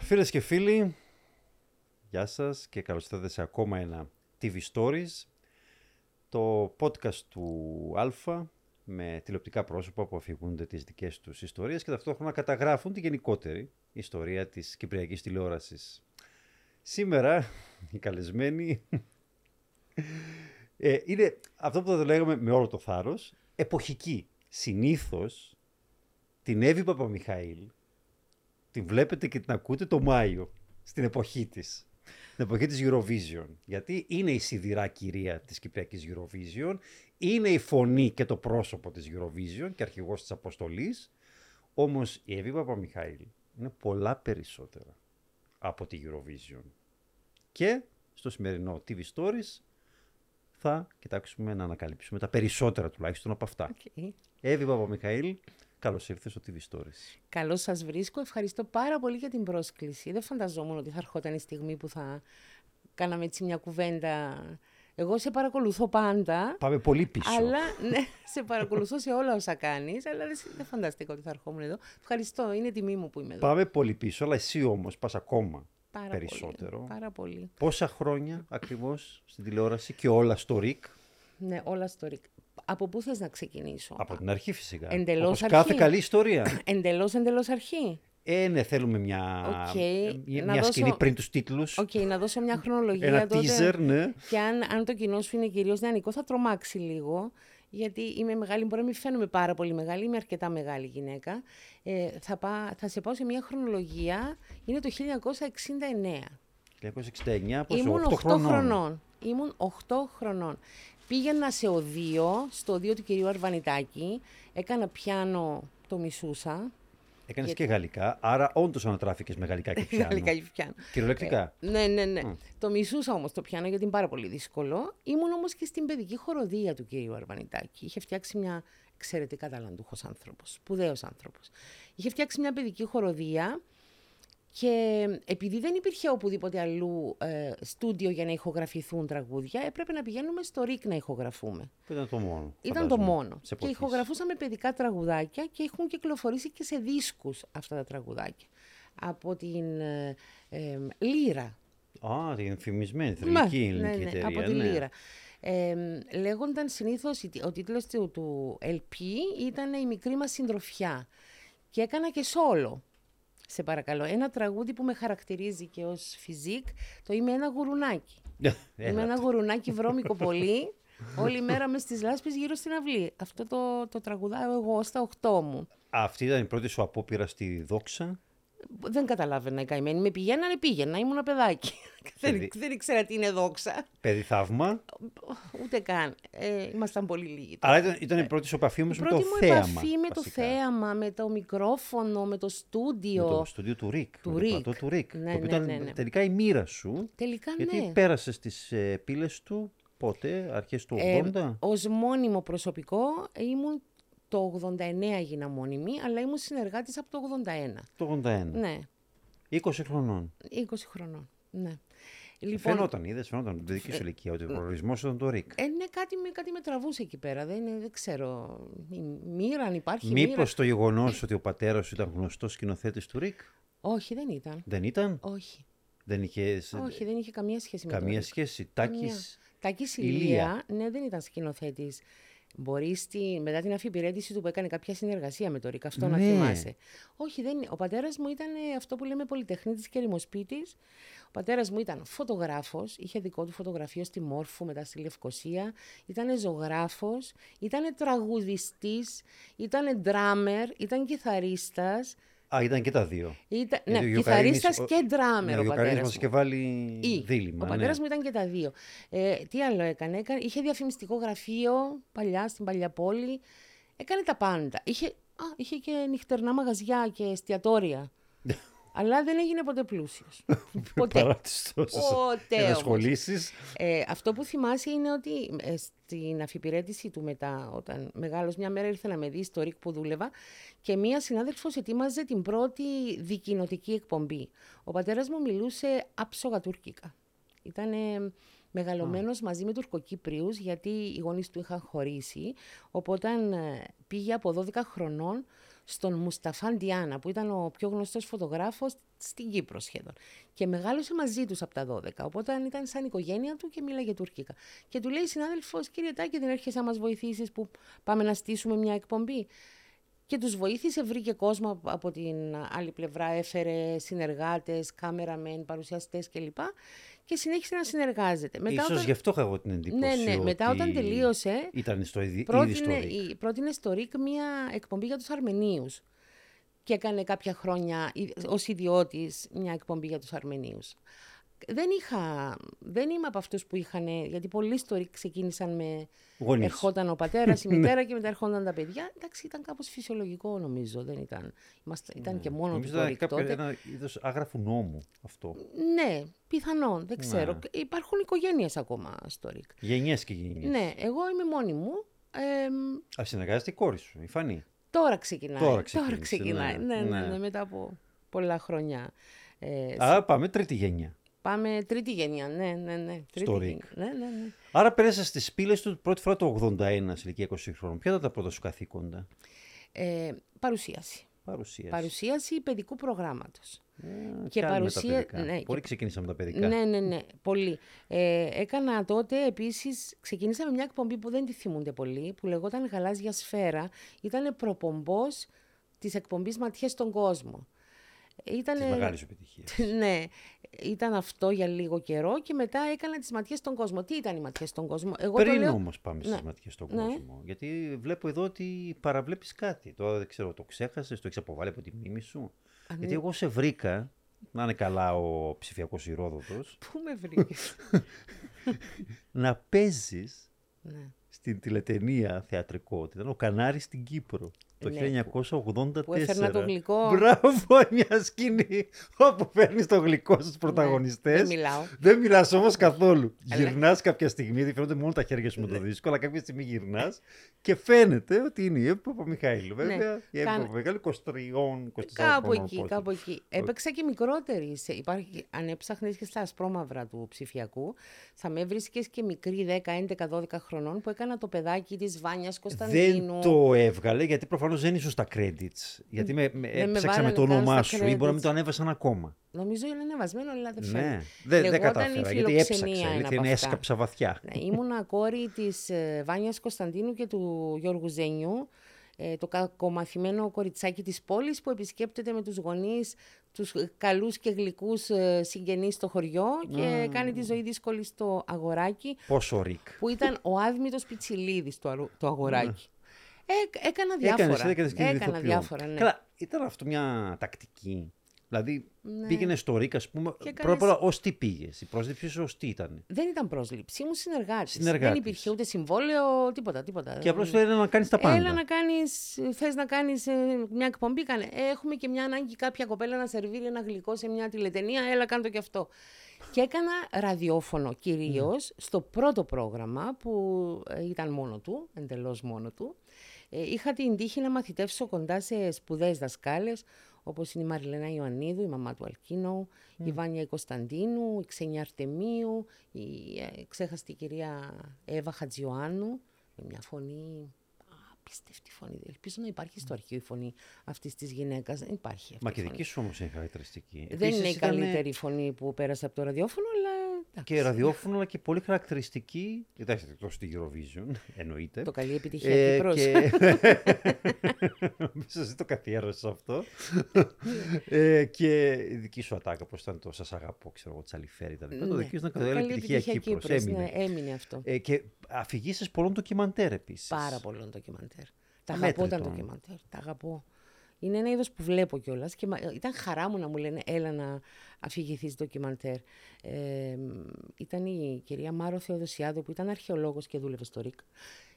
Φίλες και φίλοι, γεια σας και καλώς ήρθατε σε ακόμα ένα TV Stories, το podcast του Αλφα με τηλεοπτικά πρόσωπα που αφηγούνται τις δικές τους ιστορίες και ταυτόχρονα καταγράφουν τη γενικότερη ιστορία της κυπριακής τηλεόρασης. Σήμερα η καλεσμένη ε, είναι αυτό που θα το λέγαμε με όλο το θάρρος, εποχική. Συνήθως την Εύη Παπαμιχαήλ την βλέπετε και την ακούτε το Μάιο, στην εποχή της. Στην εποχή της Eurovision. Γιατί είναι η σιδηρά κυρία της Κυπριακής Eurovision, είναι η φωνή και το πρόσωπο της Eurovision και αρχηγός της αποστολής, όμως η Εύη Παπαμιχαήλ είναι πολλά περισσότερα από τη Eurovision. Και στο σημερινό TV Stories θα κοιτάξουμε να ανακαλύψουμε τα περισσότερα τουλάχιστον από αυτά. Okay. Εύη Παπαμιχαήλ, Καλώς ήρθες στο TV Stories. Καλώς σας βρίσκω. Ευχαριστώ πάρα πολύ για την πρόσκληση. Δεν φανταζόμουν ότι θα ερχόταν η στιγμή που θα κάναμε έτσι μια κουβέντα. Εγώ σε παρακολουθώ πάντα. Πάμε πολύ πίσω. Αλλά ναι, σε παρακολουθώ σε όλα όσα κάνεις. Αλλά δεν φανταστήκα ότι θα ερχόμουν εδώ. Ευχαριστώ. Είναι τιμή μου που είμαι εδώ. Πάμε πολύ πίσω, αλλά εσύ όμως πας ακόμα πάρα περισσότερο. Πολύ, πάρα πολύ. Πόσα χρόνια ακριβώς στην τηλεόραση και όλα στο ΡΙΚ; Ναι, όλα στο ΡΙΚ. Από πού θες να ξεκινήσω; Από την αρχή φυσικά. Εντελώς Όπως αρχή. κάθε καλή ιστορία. εντελώς, εντελώς αρχή. Ε, ναι, θέλουμε μια, okay. μια, να μια δώσω... σκηνή πριν τους τίτλους. OK, okay, να δώσω μια χρονολογία Ένα τότε. teaser, ναι. Και αν, αν το κοινό σου είναι κυρίως νεανικό θα τρομάξει λίγο. Γιατί είμαι μεγάλη, μπορεί να μην φαίνομαι πάρα πολύ μεγάλη, είμαι αρκετά μεγάλη γυναίκα. Ε, θα, πά, θα σε πάω σε μια χρονολογία, είναι το 1969. 1969, πόσο, Ήμουν 8, 8 χρονών. χρονών. Ήμουν 8 χρονών. Πήγαινα σε οδείο, στο οδείο του κυρίου Αρβανιτάκη, έκανα πιάνο, το μισούσα. Έκανες και... και γαλλικά, άρα όντως ανατράφηκες με γαλλικά και πιάνο. γαλλικά και πιάνο. Κυριολεκτικά. Ε, ναι, ναι, ναι. Mm. Το μισούσα όμως το πιάνο γιατί είναι πάρα πολύ δύσκολο. Ήμουν όμως και στην παιδική χοροδία του κυρίου Αρβανιτάκη. Είχε φτιάξει μια εξαιρετικά ταλαντούχος άνθρωπος, σπουδαίος άνθρωπος. Είχε φτιάξει μια παιδική χοροδία και επειδή δεν υπήρχε οπουδήποτε αλλού ε, στούντιο για να ηχογραφηθούν τραγούδια, έπρεπε να πηγαίνουμε στο ΡΙΚ να ηχογραφούμε. Ήταν το μόνο. Ήταν το μόνο. Και ηχογραφούσαμε παιδικά τραγουδάκια και έχουν κυκλοφορήσει και σε δίσκους αυτά τα τραγουδάκια. Από την ε, ε, Λύρα. Α, την φημισμένη θρηλυκή ελληνική ναι, ναι, εταιρεία. Από τη Λύρα. Ε, λέγονταν συνήθως, ο τίτλος του, του LP ήταν «Η μικρή μας συντροφιά». Και έκανα και σόλο σε παρακαλώ, ένα τραγούδι που με χαρακτηρίζει και ως φιζίκ, το «Είμαι ένα γουρουνάκι». είμαι ένα γουρουνάκι βρώμικο πολύ, όλη μέρα μες στις λάσπες γύρω στην αυλή. Αυτό το, το τραγουδάω εγώ στα 8 μου. Αυτή ήταν η πρώτη σου απόπειρα στη δόξα. Δεν καταλάβαινα η καημένη. Με πηγαίνανε, πήγαινα. Ήμουν παιδάκι. δεν, δεν ήξερα τι είναι δόξα. Παιδί θαύμα. Ούτε καν. Ε, ήμασταν πολύ λίγοι. Αλλά ήταν, ήταν η πρώτη σου επαφή με το θέαμα. Η πρώτη μου επαφή με το θέαμα, με το μικρόφωνο, με το στούντιο. Με το στούντιο του ΡΙΚ. Του ΡΙΚ. Το του ΡΙΚ. Ναι, το οποίο ναι, ήταν ναι, ναι. τελικά η μοίρα σου. Τελικά γιατί ναι. πέρασες στις ε, πύλες του πότε, αρχές του 80. Ε, ως μόνιμο προσωπικό ήμουν το 89 έγινα μόνιμη, αλλά ήμουν συνεργάτης από το 81. Το 81. Ναι. 20 χρονών. 20 χρονών, ναι. Λοιπόν, φαινόταν, είδες, φαινόταν την παιδική σου ηλικία, ότι ο προορισμός ήταν το ΡΙΚ. Ε, ναι, κάτι με, κάτι με τραβούσε εκεί πέρα. Δεν, δεν ξέρω. Η μοίρα, αν υπάρχει. Μήπως το γεγονός ότι ο πατέρας σου ήταν γνωστός σκηνοθέτης του ΡΙΚ; Όχι, δεν ήταν. Δεν ήταν; Όχι. Δεν είχες. Όχι, δεν είχε καμία σχέση με Καμία το σχέση. Τάκης. Τάκης Ηλία, ναι, δεν ήταν σκηνοθέτης. Μπορεί στη, μετά την αφιπηρέτηση του που έκανε κάποια συνεργασία με το ΡΙΚ, αυτό ναι. να θυμάσαι. Όχι, δεν, ο πατέρας μου ήταν αυτό που λέμε πολυτεχνίτης και ρημοσπίτη. Ο πατέρας μου ήταν φωτογράφος, είχε δικό του φωτογραφείο στη Μόρφου, μετά στη Λευκοσία. Ήταν ζωγράφος, ήταν τραγουδιστής, ήταν ντράμερ, ήταν κιθαρίστας. Α, ήταν και τα δύο. Ήταν, ναι, κιθαρίστας και ντράμερ ναι, ο πατέρας μας και βάλει Ή, δίλημα. Ο πατέρας ναι. μου ήταν και τα δύο. Ε, τι άλλο έκανε, έκανε, είχε διαφημιστικό γραφείο παλιά στην παλιά πόλη. Έκανε τα πάντα. Είχε, α, είχε και νυχτερινά μαγαζιά και εστιατόρια. Αλλά δεν έγινε ποτέ πλούσιος. ποτέ. Παρά τις τόσες ενασχολήσεις. Ε, αυτό που θυμάσαι είναι ότι ε, στην αφιπηρέτηση του μετά, όταν μεγάλος μια μέρα ήρθε να με δει στο ΡΙΚ που δούλευα και μία συνάδελφος ετοίμαζε την πρώτη δικοινοτική εκπομπή. Ο πατέρας μου μιλούσε άψογα τουρκικά. Ήταν μεγαλωμένος μαζί με Τουρκοκύπριους, γιατί οι γονείς του είχαν χωρίσει, οπότε ε, πήγε από 12 χρονών στον Μουσταφάν Διάνα, που ήταν ο πιο γνωστός φωτογράφος στην Κύπρο σχεδόν. Και μεγάλωσε μαζί τους από τα 12, οπότε ήταν σαν οικογένεια του και μίλαγε τουρκικά. Και του λέει συνάδελφος, κύριε Τάκη, δεν έρχεσαι να μας βοηθήσεις που πάμε να στήσουμε μια εκπομπή και τους βοήθησε, βρήκε κόσμο από την άλλη πλευρά, έφερε συνεργάτες, κάμεραμεν, παρουσιαστές κλπ. Και συνέχισε να συνεργάζεται. Μετά Ίσως όταν... γι' αυτό είχα εγώ την εντύπωση Ναι, ναι. ότι Μετά όταν τελείωσε, ήταν στο ήδη, πρότεινε, ήδη πρότεινε στο ΡΙΚ μια εκπομπή για τους Αρμενίους. Και έκανε κάποια χρόνια ως ιδιώτης μια εκπομπή για τους Αρμενίους δεν είχα, δεν είμαι από αυτούς που είχαν, γιατί πολλοί στο ξεκίνησαν με Γονείς. ερχόταν ο πατέρας, η ναι. μητέρα και μετά ερχόταν τα παιδιά. Εντάξει, ήταν κάπως φυσιολογικό νομίζω, δεν ήταν. Είμαστε, ήταν ναι. και μόνο νομίζω του το τότε. ένα είδος άγραφου νόμου αυτό. Ναι, πιθανόν, δεν ξέρω. Ναι. Υπάρχουν οικογένειες ακόμα στο ΡΙΚ. Γενιές και γενιές. Ναι, εγώ είμαι μόνη μου. Ε, Α, συνεργάζεται η κόρη σου, η Φανή. Τώρα ξεκινάει. Τώρα, τώρα ξεκινάει, ναι. Ναι, ναι, ναι, μετά από πολλά χρόνια. Ε, Άρα πάμε τρίτη γενιά. Πάμε τρίτη γενιά, ναι, ναι, ναι. Τρίτη Στο γενιά. Ναι, ναι, ναι. Άρα πέρασες στις πύλες του πρώτη φορά το 81 σε ηλικία 20 χρόνων. Ποια ήταν τα πρώτα σου καθήκοντα; Ε, παρουσίαση. Παρουσίαση. Παρουσίαση παιδικού προγράμματος. Ε, και παρουσία... Ναι, πολύ και... ξεκινήσαμε τα παιδικά. Ναι, ναι, ναι, πολύ. Ε, έκανα τότε επίσης, ξεκινήσαμε με μια εκπομπή που δεν τη θυμούνται πολύ, που λεγόταν Γαλάζια Σφαίρα. Ήταν προπομπός της εκπομπής Ματιές στον κόσμο. Ήτανε... Της μεγάλης επιτυχίας. ναι, ήταν αυτό για λίγο καιρό και μετά έκανα τις ματιές στον κόσμο. Τι ήταν οι ματιές στον κόσμο; Εγώ Πριν το λέω... όμως πάμε στις ναι. ματιές στον ναι. κόσμο. Γιατί βλέπω εδώ ότι παραβλέπεις κάτι. Τώρα δεν ξέρω, το ξέχασες, το έχεις αποβάλει από τη μνήμη σου; Αν Γιατί εγώ σε βρήκα, να είναι καλά ο ψηφιακός ηρόδοτος. Πού με βρήκες; να παίζεις ναι. στην τηλετενία θεατρικότητα. Ο Κανάρης στην Κύπρο το ναι, 1984. Που έφερνα το γλυκό. Μπράβο, μια σκηνή όπου φέρνει το γλυκό στους πρωταγωνιστές. Ναι, δεν μιλάω. Δεν μιλάς όμως καθόλου. Αλλά... Γυρνάς κάποια στιγμή, δεν φαίνονται μόνο τα χέρια σου με το ναι. δίσκο, αλλά κάποια στιγμή γυρνάς και φαίνεται ότι είναι η Εύη Παπαμιχαήλου. Ναι. Βέβαια, η Εύη Παπαμιχαήλου 23, 24 Κάπου εκεί, κάπου εκεί. Έπαιξα και μικρότερη. Υπάρχει, αν έψαχνες και στα ασπρόμαυρα του ψηφιακού, θα με βρίσκε και μικρή 10, 11, 12 χρονών που έκανα το παιδάκι της Βάνιας Κωνσταντίνου. Δεν το έβγαλε γιατί προφανώς προφανώ δεν ήσουν στα credits. Γιατί με, με, έψαξα με το όνομά σου ή μπορεί να μην το ανέβασαν ακόμα. Νομίζω είναι ανεβασμένο, αλλά δεν φαίνεται. Ναι, δεν, δεν κατάφερα, γιατί έψαξα, γιατί είναι έσκαψα βαθιά. Ναι, ήμουνα κόρη της ε, Βάνιας Κωνσταντίνου και του Γιώργου Ζένιου, ε, το κακομαθημένο κοριτσάκι της πόλης που επισκέπτεται με τους γονείς τους καλούς και γλυκούς ε, συγγενείς στο χωριό και κάνει τη ζωή δύσκολη στο αγοράκι. Πόσο ρίκ. Που ήταν ο άδμητος Πιτσιλίδης το, το αγοράκι. Ε, έκανα διάφορα. Έκανες, έκανες και έκανα διάφορα, ναι. Καλά, ήταν αυτό μια τακτική. Δηλαδή ναι. πήγαινε στο ΡΙΚ, ας πούμε. Πρώτα απ' όλα, ως τι πήγες; Η πρόσληψή σου ως τι ήταν; Δεν ήταν πρόσληψη, ήμουν συνεργάτης. Δεν υπήρχε ούτε συμβόλαιο, τίποτα. τίποτα. Και απλώς θέλει να κάνεις τα πάντα. Έλα να κάνεις, θες να κάνεις ε, μια εκπομπή, κάνε. Έχουμε και μια ανάγκη κάποια κοπέλα να σερβίρει ένα γλυκό σε μια τηλετενία. Έλα, κάνω το κι αυτό. Και έκανα ραδιόφωνο κυρίως mm. στο πρώτο πρόγραμμα που ε, ήταν μόνο του, εντελώς μόνο του. Ε, είχα την τύχη να μαθητεύσω κοντά σε σπουδαίες δασκάλες, όπως είναι η Μαριλένα Ιωαννίδου, η μαμά του Αλκίνου, η Βάνια Κωνσταντίνου, η Ξένια Αρτεμίου, η ε, ξέχαστη κυρία Εύα Χατζιωάννου, με μια φωνή απίστευτη φωνή. Ελπίζω να υπάρχει στο αρχείο η φωνή αυτής της γυναίκας. Δεν υπάρχει. Μα και δική σου όμως είναι χαρακτηριστική. Δεν είναι η καλύτερη φωνή που πέρασε από το ραδιόφωνο, αλλά και ραδιόφωνο, αλλά και πολύ χαρακτηριστική. Κοιτάξτε, εκτός στη Eurovision, εννοείται. Το καλή επιτυχία ε, Κύπρος. Και... Νομίζω το καθιέρωσε αυτό. ε, και η δική σου ατάκα, πώς ήταν το Σας αγαπώ, ξέρω εγώ, Τσαλιφέρι. Ναι. Το δική σου ήταν καλή επιτυχία Κύπρος. Έμεινε. Ναι, έμεινε αυτό. Ε, και αφηγήσεις πολλών ντοκιμαντέρ επίσης. Πάρα πολλών ντοκιμαντέρ. Τα αγαπώ τα ντοκιμαντέρ. Τα αγαπώ. Είναι ένα είδος που βλέπω κιόλας και ήταν χαρά μου να μου λένε έλα να αφηγηθείς ντοκιμαντέρ. Ε, ήταν η κυρία Μάρο Θεοδοσιάδου που ήταν αρχαιολόγος και δούλευε στο ΡΙΚ.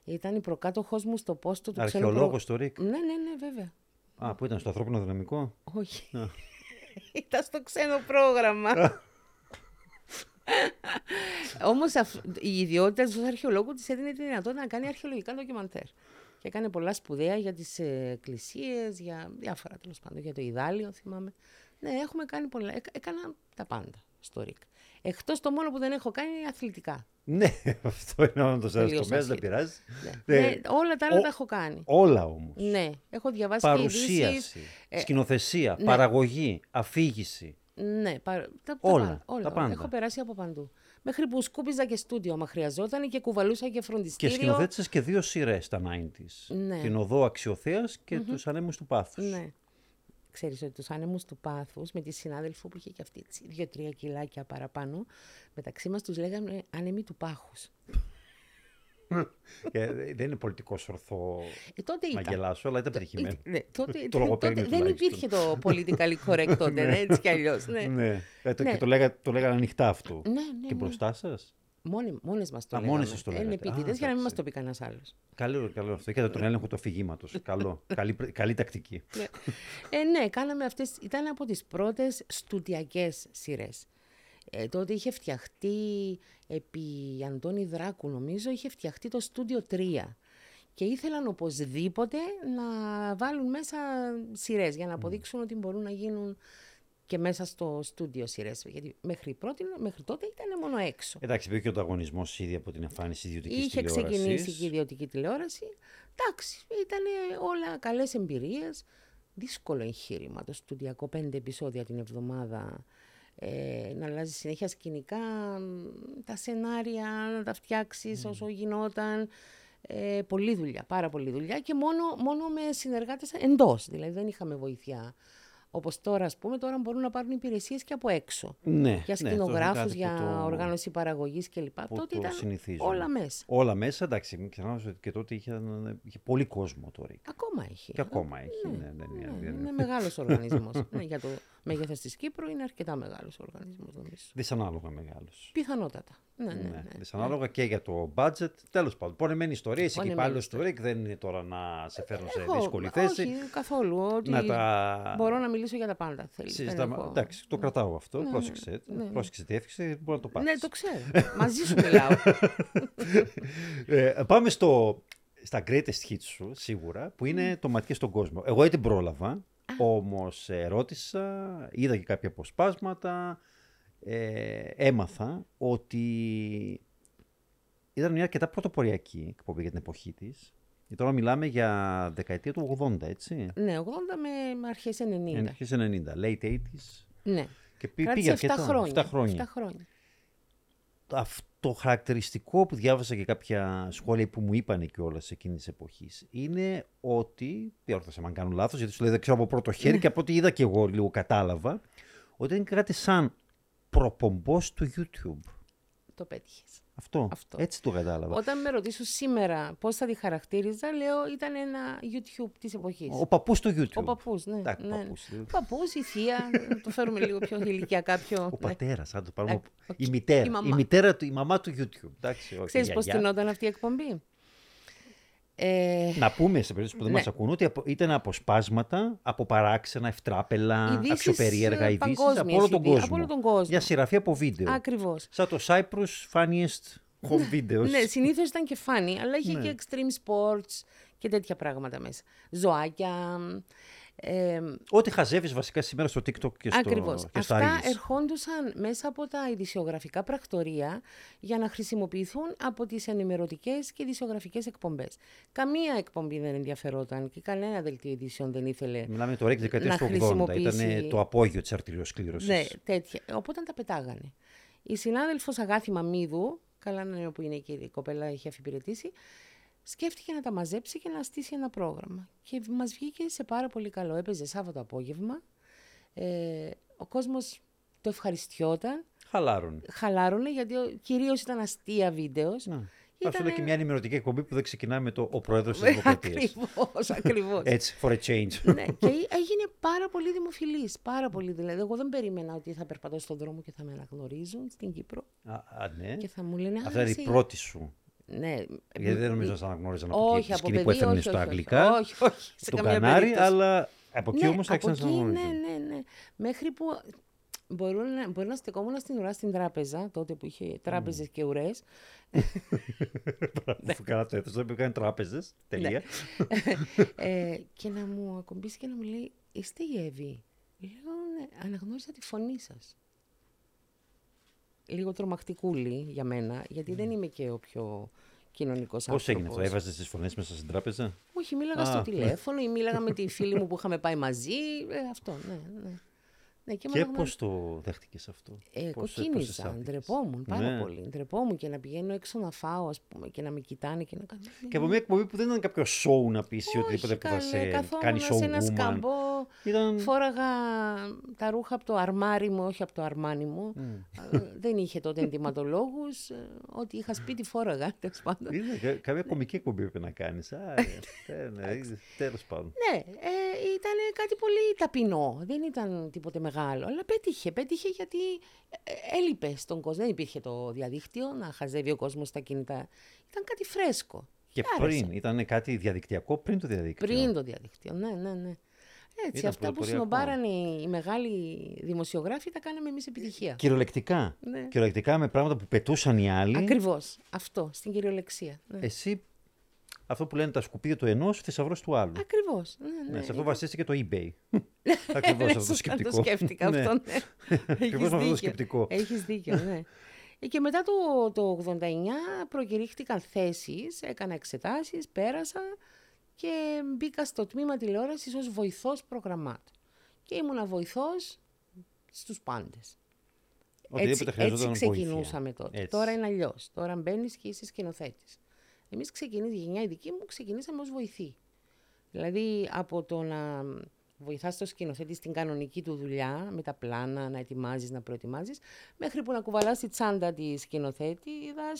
Ήταν η προκάτοχός μου στο πόστο του Αρχαιολόγος στο ΡΙΚ; Ναι, ναι, ναι, βέβαια. Α, που ήταν στο ανθρώπινο δυναμικό; Όχι. ήταν στο ξένο πρόγραμμα. Όμως η ιδιότητα του αρχαιολόγου της έδινε τη δυνατότητα να κάνει αρχαιολογικά ντοκιμαντέρ. Και έκανε πολλά σπουδαία για τις εκκλησίες, για διάφορα τέλος πάντων. Για το Ιδάλιο, θυμάμαι. Ναι, έχουμε κάνει πολλά. έκανα τα πάντα στο ΡΙΚ. Εκτός το μόνο που δεν έχω κάνει είναι αθλητικά. Ναι, αυτό είναι όντως ένα Τελείως τομέα, δεν άσχετο. πειράζει. Ναι. Ναι. Ναι, όλα τα άλλα Ο- τα έχω κάνει. Όλα όμως. Ναι, έχω διαβάσει και ειδήσεις. Παρουσίαση, Ε, σκηνοθεσία, ναι. παραγωγή, αφήγηση. Ναι, παρα... τα, Όλα, τα, πάντα, τα πάντα. Έχω περάσει από παντού. Μέχρι που σκούπιζα και στούντιο άμα χρειαζόταν και κουβαλούσα και Και φροντιστήριο. σκηνοθέτησες και δύο σειρές τα 90s. Ναι. Την Οδό Αξιοθέας και τους Ανέμους του Πάθους. Ναι. Ξέρεις ότι τους άνεμους του πάθους με τη συνάδελφο που είχε και αυτή έτσι, δύο-τρία κιλάκια παραπάνω, μεταξύ μας τους λέγαμε άνεμοι του πάχους. Και δεν είναι πολιτικός ορθό Ε, τότε να ήταν. γελάσω, αλλά ήταν πετυχημένο. Ναι, τότε, Το τότε λογοπαίγνιο δεν τουλάχιστον. υπήρχε το politically correct τότε, ναι, έτσι κι αλλιώς. Ναι. Ναι. Ε, το- Ναι. Και το, λέγα, το λέγανε ανοιχτά αυτό. Ναι, ναι, Και ναι. μπροστά σας; Μόνοι, μόνες μας το Α, λέγαμε. μόνες σας το Είναι λέγατε. Α, επίτηδες για να μην μας εντάξει. το πει κανένας άλλος. Καλό, καλό αυτό. Είχατε τον έλεγχο του αφηγήματος. καλό. καλή, καλή τακτική. Ναι. Ε, ναι, κάναμε αυτές, ήταν από τις πρώτες στουτιακές σειρές. Ε, τότε είχε φτιαχτεί, επί Αντώνη Δράκου νομίζω, είχε φτιαχτεί το στούντιο 3. Και ήθελαν οπωσδήποτε να βάλουν μέσα σειρές για να αποδείξουν ότι μπορούν να γίνουν και μέσα στο στούντιο σειρές. Γιατί μέχρι, πρώτη, μέχρι τότε ήταν μόνο έξω. Εντάξει, υπήρχε και ο ανταγωνισμός ήδη από την εμφάνιση ιδιωτικής Είχε τηλεόρασης. ξεκινήσει και η ιδιωτική τηλεόραση. Εντάξει, ήταν όλα καλές εμπειρίες. Δύσκολο εγχείρημα το στудιακό πέντε επεισόδια την εβδομάδα. Ε, να αλλάζεις συνέχεια σκηνικά, μ, τα σενάρια, να τα φτιάξεις όσο γινόταν. Ε, πολλή δουλειά, πάρα πολλή δουλειά και μόνο, μόνο με συνεργάτες εντός. Δηλαδή δεν είχαμε βοήθεια. Όπως τώρα, ας πούμε, τώρα μπορούν να πάρουν υπηρεσίες και από έξω. Ναι, Για ναι, αυτό είναι σκηνογράφους, κάτι που για το- οργάνωση παραγωγής κλπ. που Τότε το ήταν συνηθίζουμε. όλα μέσα. Όλα μέσα, εντάξει, μην ξεχνάμε ότι και τότε είχε, είχε πολύ κόσμο τώρα. Ακόμα έχει. Και ακόμα έχει. Ναι, ναι, ναι, Ναι, ναι, ναι. είναι μεγάλος οργανισμός. ναι, για το μέγεθος της Κύπρου είναι αρκετά μεγάλος οργανισμός νομίζω. Δυσανάλογα μεγάλος. Πιθανότατα. Ναι, ναι, Ναι, ναι. Δυσανάλογα και για το budget. Τέλος πάντων, πονεμένη ιστορία. Είσαι και Πονεμένη υπάλληλο του ιστορία. ΡΙΚ, δεν είναι τώρα να σε φέρνω σε Έχω- δύσκολη θέση. Όχι, καθόλου. Ότι Να τα. Μπορώ να μιλήσω για τα πάντα. Θέλεις. Δεν συζητάμε. έχω- Εντάξει, το κρατάω αυτό. Ναι, πρόσεξε. ναι, ναι. Πρόσεξε τι έφυξε, μπορεί να το πάρεις. Ναι, το ξέρω. Μαζί σου μιλάω. Ε, πάμε στο, στα greatest hits σου, σίγουρα, που Ναι. είναι το ματιές στον κόσμο. Εγώ δεν την πρόλαβα, όμως ε, ρώτησα, είδα και κάποια αποσπάσματα, ε, έμαθα ότι ήταν μια αρκετά πρωτοποριακή εκπομπή για την εποχή της. Και τώρα μιλάμε για δεκαετία του 80, έτσι. ναι, 80 με αρχές 90. Αρχές 90, late 80s. Ναι. Και πή- πήγε Κράτησε 7 αρκετά. χρόνια. 7 χρόνια. 7 χρόνια. αυτό χαρακτηριστικό που διάβασα και κάποια σχόλια που μου είπαν κιόλας εκείνης της εποχής είναι ότι. Διόρθωσα με αν κάνω λάθος, γιατί σου λέει δεν ξέρω από πρώτο Ναι. χέρι και από ό,τι είδα κι εγώ λίγο κατάλαβα, ότι είναι κάτι σαν προπομπός του YouTube. Το πέτυχες. Αυτό. Αυτό. Έτσι το κατάλαβα. Όταν με ρωτήσουν σήμερα πώς θα τη χαρακτήριζα, λέω ήταν ένα YouTube της εποχής. Ο παππούς του YouTube. Ο παππούς, ναι. Εντάξει, ναι. παππούς, δηλαδή. Ο παππούς, η θεία, να το φέρουμε λίγο πιο ηλικιακά, πιο... Ο ναι. πατέρας, αν το πάρουμε. Ε, οκ. Η μητέρα. Η Η, μαμά. μητέρα του, η μαμά του YouTube. Εντάξει, όχι, Ξέρεις η πώς γιαγιά. γινόταν αυτή η εκπομπή; Ε, Να πούμε σε περίπτωση που δεν Ναι. μας ακούν ότι απο- ήταν αποσπάσματα από παράξενα, ευτράπελα, Ειδήσεις, αξιοπερίεργα ε, ειδήσεις από παγκόσμιες όλο τον ειδήσεις, κόσμο. από όλο τον κόσμο. Μια σειρά από βίντεο. ακριβώς. Σαν το Cyprus Funniest Home Videos. Ναι, συνήθως ήταν και funny, αλλά είχε Ναι. και extreme sports και τέτοια πράγματα μέσα. Ζωάκια. Ε, Ό,τι χαζεύεις βασικά σήμερα στο TikTok και στο, Ακριβώς. και στα Αυτά Reels. ερχόντουσαν μέσα από τα ειδησιογραφικά πρακτορία για να χρησιμοποιηθούν από τις ενημερωτικές και ειδησιογραφικές εκπομπές. Καμία εκπομπή δεν ενδιαφερόταν και κανένα δελτίο ειδήσεων δεν ήθελε Μιλάμε το REC δεκαετίας να του 80. χρησιμοποιήσει- Ήταν το απόγειο της αρτηριοσκλήρωσης. Ναι, τέτοια. Οπότε τα πετάγανε. Η συνάδελφος Αγάθη Μαμίδου, καλά να είναι που είναι και η κοπέλα έχει αφιπηρετήσει, σκέφτηκε να τα μαζέψει και να στήσει ένα πρόγραμμα. Και μας βγήκε σε πάρα πολύ καλό. Έπαιζε Σάββατο απόγευμα. Ε, ο κόσμος το ευχαριστιόταν. Χαλάρωνε. Χαλάρωνε γιατί ο- κυρίως ήταν αστεία βίντεος. Να. Αυτό λέει και μια ενημερωτική εκπομπή που δεν ξεκινάει με το «Ο Πρόεδρος της Δημοκρατίας». Ακριβώς, ακριβώς. Έτσι, for a change. ναι, και έγινε πάρα πολύ δημοφιλής, πάρα πολύ. Δηλαδή, εγώ δεν περίμενα ότι θα περπατώ στον δρόμο και θα με αναγνωρίζουν στην Κύπρο Α, α, ναι. και θα μου λένε «Α, Αυτά είναι εσύ». η πρώτη σου. Ναι. Γιατί δεν νομίζω να σε αναγνώριζαν από εκεί Όχι, τη από σκηνή παιδί, που έφερνε όχι, στα όχι, αγγλικά. Όχι, όχι, σε Το καμία κανάρι, περίπτωση. αλλά από εκεί ναι, όμως από άρχισαν να σε εκεί, αναγνωρίζουν. Ναι, ναι, ναι. Μέχρι που μπορούν, να- μπορεί να στεκόμουν στην ουρά στην τράπεζα, τότε που είχε τράπεζες και ουρές. Αφού καλά το έθεσα, που κάνει τράπεζες. Τελεία. ε, και να μου ακομπήσει και να μου λέει, είστε η Εύη. Λέω, ναι, αναγνώρισα τη φωνή σας. Λίγο τρομακτικούλη για μένα, γιατί δεν είμαι και ο πιο κοινωνικός άνθρωπο. Πώς έγινε αυτό, έβαζε τις φωνές μέσα στην τράπεζα; Όχι, μίλαγα στο τηλέφωνο ή μίλαγα με τη φίλη μου που είχαμε πάει μαζί. Ε, αυτό, ναι, ναι. Ναι, και και πώς το δέχτηκες αυτό; Ε, κοκκίνησα, ντρεπόμουν πάρα ναι. πολύ. Ντρεπόμουν και να πηγαίνω έξω να φάω ας πούμε, και να με κοιτάνε και να κάνω. Και από μια εκπομπή που δεν ήταν κάποιο σοου να πεις ή οτιδήποτε που θα σε κάνει σοου. σε ένα σκαμπό. Ήταν... Φόραγα τα ρούχα από το αρμάρι μου, όχι από το αρμάνι μου. Mm. δεν είχε τότε ενδυματολόγους. Ε, ό,τι είχα σπίτι φόραγα, τέλος πάντων. Είναι κάποια κομική εκπομπή πρέπει να κάνεις. Ε, ναι, τέλος πάντων. Ναι, ήταν κάτι πολύ ταπεινό. Δεν ήταν τίποτε μεγάλο μεγάλο. Αλλά πέτυχε. Πέτυχε γιατί ε, έλειπε στον κόσμο. Δεν υπήρχε το διαδίκτυο να χαζεύει ο κόσμος στα κινητά. Ήταν κάτι φρέσκο. Και πριν, ήταν κάτι διαδικτυακό πριν το διαδίκτυο; Πριν το διαδίκτυο, ναι, ναι, ναι. Έτσι, Ήταν αυτά που συνομπάρανε οι μεγάλοι δημοσιογράφοι τα κάναμε εμείς επιτυχία. Κυριολεκτικά. Ναι. Κυριολεκτικά με πράγματα που πετούσαν οι άλλοι. Ακριβώς. Αυτό, στην κυριολεξία. Ναι. Εσύ αυτό που λένε τα σκουπίδια του ενός, θησαυρός του άλλου. Ακριβώς. Ναι, ναι, ναι, σε αυτό βασίστηκε το eBay. Ακριβώς αυτό το σκεπτικό. το σκέφτηκα ναι. αυτό. Ναι. Ακριβώς αυτό το σκεπτικό. Έχεις δίκιο, ναι. Ε, και μετά το, το 89 προκηρύχθηκαν θέσεις, έκανα εξετάσεις, πέρασα και μπήκα στο τμήμα τηλεόρασης ως βοηθός προγραμμάτων. Και ήμουνα βοηθός στους πάντες. Έτσι, έτσι ξεκινούσαμε τότε. Έτσι. Τώρα είναι αλλιώς. Τώρα μπαίνεις και είσαι σκηνοθέτης. Εμείς ξεκινήσαμε, η γενιά δική μου, ξεκινήσαμε ως βοηθοί. Δηλαδή από το να βοηθάς το σκηνοθέτη στην κανονική του δουλειά, με τα πλάνα, να ετοιμάζεις, να προετοιμάζεις, μέχρι που να κουβαλάς τη τσάντα τη σκηνοθέτη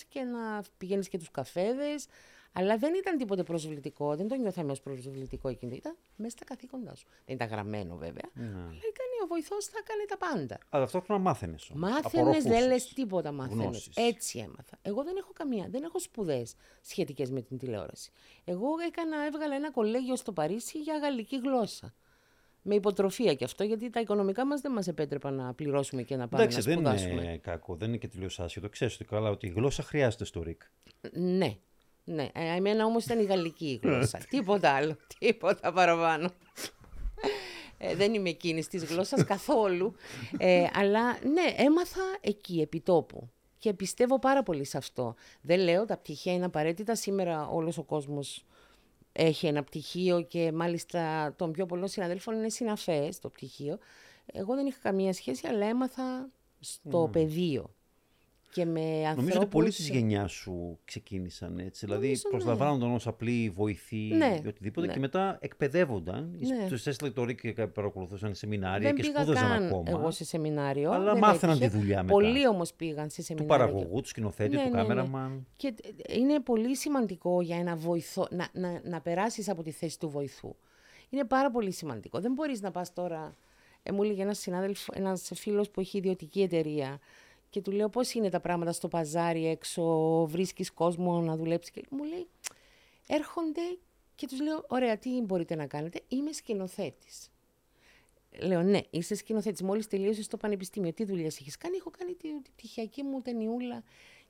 και να πηγαίνεις και τους καφέδες, αλλά δεν ήταν τίποτε προσβλητικό, δεν το νιώθαμε ως προσβλητικό εκείνη. Ήταν μέσα στα καθήκοντά σου. Δεν ήταν γραμμένο βέβαια. Ναι. Αλλά ήταν ο βοηθός, θα έκανε τα πάντα. Αλλά ταυτόχρονα μάθαινες. Μάθαινες, δεν λες τίποτα μάθαινες. Έτσι έμαθα. Εγώ δεν έχω καμία, δεν έχω σπουδές σχετικές με την τηλεόραση. Εγώ έκανα, έβγαλα ένα κολέγιο στο Παρίσι για γαλλική γλώσσα. Με υποτροφία και αυτό, γιατί τα οικονομικά μας δεν μας επέτρεπαν να πληρώσουμε και να πάμε Εντάξει, να σπουδάσουμε. δεν είναι κακό, δεν είναι και τελείως άσχετο. Ξέρεις ότι καλά ότι η γλώσσα χρειάζεται στο ΡΙΚ. Ναι, ναι, ε, εμένα όμως ήταν η γαλλική η γλώσσα. τίποτα άλλο, τίποτα παραπάνω. Ε, δεν είμαι εκείνη της γλώσσας καθόλου. Ε, αλλά ναι, έμαθα εκεί, επί τόπου. Και πιστεύω πάρα πολύ σε αυτό. Δεν λέω τα πτυχία είναι απαραίτητα. Σήμερα όλος ο κόσμος έχει ένα πτυχίο και μάλιστα των πιο πολλών συναδέλφων είναι συναφές το πτυχίο. Εγώ δεν είχα καμία σχέση, αλλά έμαθα στο mm. πεδίο και με ανθρώπους... Νομίζω ότι πολλοί της γενιάς σου ξεκίνησαν έτσι. Δηλαδή ναι. προσλαμβάνονταν ναι. ω απλοί βοηθοί ναι. ή οτιδήποτε ναι. και μετά εκπαιδεύονταν. Ναι. Τους έστειλε το ΡΙΚ και παρακολουθούσαν σεμινάρια δεν και σπούδαζαν καν ακόμα. Εγώ σε σεμινάριο. Αλλά μάθαιναν τη δουλειά μετά. Πολλοί όμως πήγαν σε σεμινάρια. Του παραγωγού, του σκηνοθέτη, ναι, του ναι, κάμεραμαν. Και είναι πολύ σημαντικό για ένα βοηθό να, να, να περάσεις από τη θέση του βοηθού. Είναι πάρα πολύ σημαντικό. Δεν μπορείς να πας τώρα. Ε, μου έλεγε ένας συνάδελφο, ένας φίλος που έχει ιδιωτική εταιρεία και του λέω πώς είναι τα πράγματα στο παζάρι έξω, βρίσκεις κόσμο να δουλέψεις. Και μου λέει, έρχονται και τους λέω, ωραία, τι μπορείτε να κάνετε. Είμαι σκηνοθέτης. Λέω, ναι, είσαι σκηνοθέτης. Μόλις τελείωσες το πανεπιστήμιο, τι δουλειές έχεις κάνει. Έχω κάνει την τη πτυχιακή μου ταινιούλα.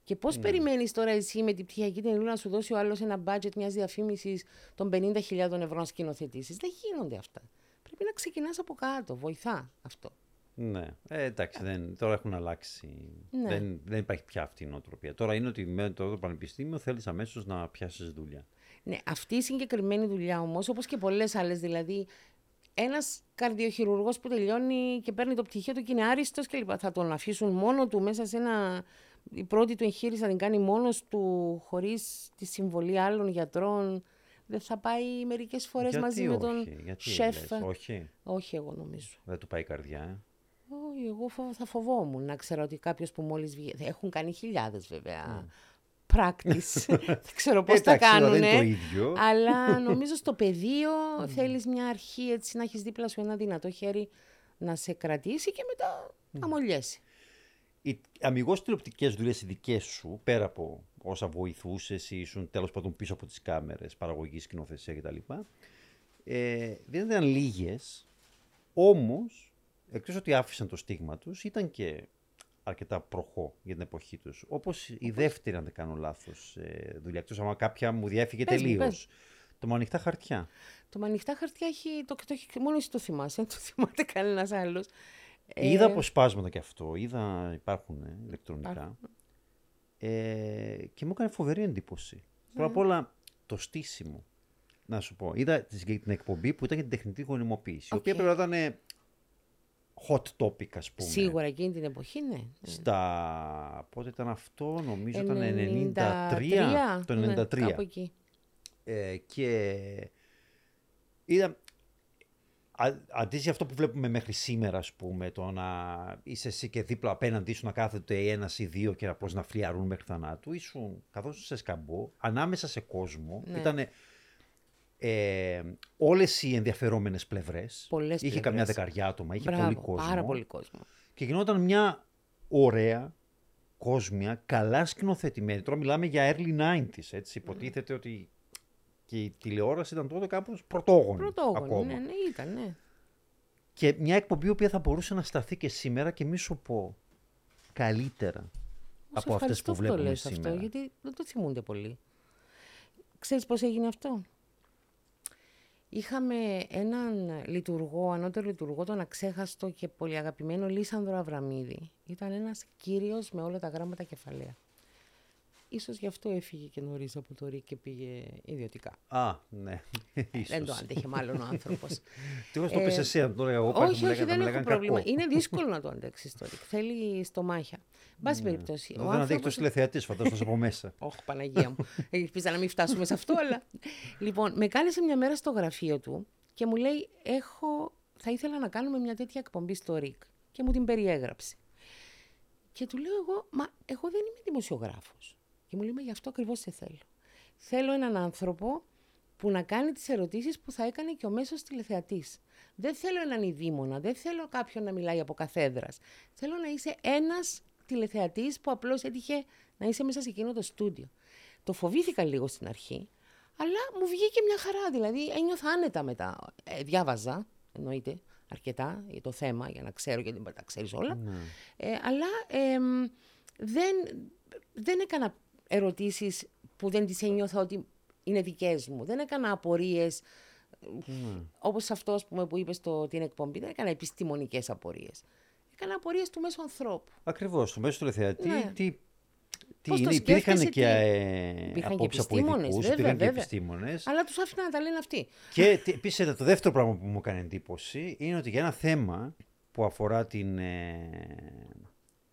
Και πώς ναι. περιμένεις τώρα εσύ με την πτυχιακή ταινιούλα να σου δώσει ο άλλος ένα budget μιας διαφήμισης των 50.000 ευρώ να σκηνοθετήσεις; Δεν γίνονται αυτά. Πρέπει να ξεκινάς από κάτω. Βοηθά αυτό. Ναι, ε, εντάξει, δεν, τώρα έχουν αλλάξει. Ναι. Δεν, δεν υπάρχει πια αυτή η νοοτροπία. Τώρα είναι ότι με το πανεπιστήμιο θέλεις αμέσως να πιάσεις δουλειά. Ναι, αυτή η συγκεκριμένη δουλειά όμως, όπως και πολλές άλλες, δηλαδή ένας καρδιοχειρουργός που τελειώνει και παίρνει το πτυχίο του και είναι άριστος κλπ. Θα τον αφήσουν μόνο του μέσα σε ένα. Η πρώτη του εγχείρηση θα την κάνει μόνος του, χωρίς τη συμβολή άλλων γιατρών. Δεν θα πάει μερικές φορές μαζί με τον γιατί σεφ. όχι. όχι, εγώ νομίζω. Δεν του πάει η καρδιά. Ε; Όχι, εγώ θα φοβόμουν να ξέρω ότι κάποιος που μόλις βγει. Έχουν κάνει χιλιάδες βέβαια. Mm. Practice. δεν ξέρω πώς τα κάνουν. το ίδιο. Αλλά νομίζω στο πεδίο θέλεις μια αρχή έτσι να έχεις δίπλα σου ένα δυνατό χέρι να σε κρατήσει και μετά να μολιέσει. Οι αμυγός τηλεοπτικές δουλειές οι δικές σου, πέρα από όσα βοηθούσες ή ήσουν τέλος πάντων πίσω από τις κάμερες, παραγωγής, σκηνοθεσία κτλ. Ε, δεν ήταν λίγες, όμως εκτός ότι άφησαν το στίγμα τους, ήταν και αρκετά προχώ για την εποχή τους. Όπως η δεύτερη, αν δεν κάνω λάθος, ε, δουλειά. Εκτός άμα κάποια μου διέφυγε τελείως. Το με ανοιχτά χαρτιά. Το με ανοιχτά χαρτιά έχει, το, το, το, μόνο εσύ το θυμάσαι, δεν το θυμάται κανένας άλλος. Ε, Είδα αποσπάσματα και αυτό. Είδα, υπάρχουν ε, ηλεκτρονικά. Ε, και μου έκανε φοβερή εντύπωση. Πρώτα απ' όλα το στήσιμο. Να σου πω. Είδα τη- την εκπομπή που ήταν για την τεχνητή γονιμοποίηση. Η οποία Οκ. πρέπει να ήταν hot topic, ας πούμε. Σίγουρα εκείνη την εποχή, ναι. Στα. Πότε ήταν αυτό, νομίζω ήταν 93, 93. Το ναι, 93. κάπου εκεί. Ε, και είδα, α, αντί για αυτό που βλέπουμε μέχρι σήμερα, ας πούμε, το να είσαι εσύ και δίπλα απέναντί σου να κάθεται ένας ή δύο και να πώς να φλιαρούν μέχρι θανάτου, ήσουν καθώς σε σκαμπό, ανάμεσα σε κόσμο, Ναι. ήταν ε, όλες οι ενδιαφερόμενες πλευρές. Πολλές είχε πλευρές. καμιά δεκαριά άτομα, είχε Μπράβο, πολύ κόσμο. Πάρα πολύ κόσμο. Και γινόταν μια ωραία, κόσμια, καλά σκηνοθετημένη. Τώρα μιλάμε για early 90s, έτσι. Υποτίθεται ότι και η τηλεόραση ήταν τότε κάπως πρωτόγονη, Πρωτόγονη, ακόμα. ναι, ναι, ήταν, ναι. Και μια εκπομπή η οποία θα μπορούσε να σταθεί και σήμερα και μη σου πω καλύτερα Σε από αυτές ευχαριστώ που το βλέπουμε λες σήμερα. Αυτό, γιατί δεν το θυμούνται πολύ. Ξέρεις πώς έγινε αυτό; Είχαμε έναν λειτουργό, ανώτερο λειτουργό, τον αξέχαστο και πολύ αγαπημένο Λίσανδρο Αβραμίδη. Ήταν ένας κύριος με όλα τα γράμματα κεφαλαία. Ίσως γι' αυτό έφυγε και νωρίς από το ΡΙΚ και πήγε ιδιωτικά. Α, ναι, Δεν το ίσως. άντεχε μάλλον ο άνθρωπος. Τι εγώ το πες εσύ, αν το έλεγα εγώ πάλι, όχι, μου όχι, λέγανε- δεν με έχω λέγανε πρόβλημα. κακό. Είναι δύσκολο να το αντέξει το ΡΙΚ. Θέλει στομάχια. Εν πάση περιπτώσει. ο Δεν αντέχει άνθρωπος- το τηλεθεατή, φαντάζομαι από μέσα. Όχι, Παναγία μου. Ελπίζα να μην φτάσουμε σε αυτό, αλλά. Λοιπόν, με κάλεσε μια μέρα στο γραφείο του και μου λέει: Έχω... Θα ήθελα να κάνουμε μια τέτοια εκπομπή στο ΡΙΚ. Και μου την περιέγραψε. Και του λέω εγώ: Μα εγώ δεν είμαι δημοσιογράφος. Και μου λέει: Μα γι' αυτό ακριβώς σε θέλω. Θέλω έναν άνθρωπο που να κάνει τις ερωτήσεις που θα έκανε και ο μέσος τηλεθεατής. Δεν θέλω έναν ειδήμονα, δεν θέλω κάποιον να μιλάει από καθέδρας. Θέλω να είσαι ένας τηλεθεατής που απλώς έτυχε να είσαι μέσα σε εκείνο το στούντιο. Το φοβήθηκα λίγο στην αρχή, αλλά μου βγήκε μια χαρά. Δηλαδή ένιωθα άνετα μετά. Ε, διάβαζα, εννοείται, αρκετά για το θέμα, για να ξέρω γιατί δεν μπορεί να τα ξέρεις όλα. Ε, αλλά εμ, δεν, δεν έκανα ερωτήσεις που δεν τις ένιωθα ότι είναι δικές μου. Δεν έκανα απορίες, όπως αυτό ας πούμε, που είπες στο την εκπομπή, δεν έκανα επιστημονικές απορίες. Έκανα απορίες του μέσου ανθρώπου. Ακριβώς, στο μέσο τηλεθεατή, Ναι. τι, τι Πώς το είναι, υπήρχαν σκέφτεσαι, και τι- ε, Υπήρχαν και απόψεις από επιστήμονες, ειδικούς, βέβαια, υπήρχαν και βέβαια. επιστήμονες. Αλλά τους άφηνα να τα λένε αυτοί. Και επίσης το δεύτερο πράγμα που μου έκανε εντύπωση είναι ότι για ένα θέμα που αφορά την, ε,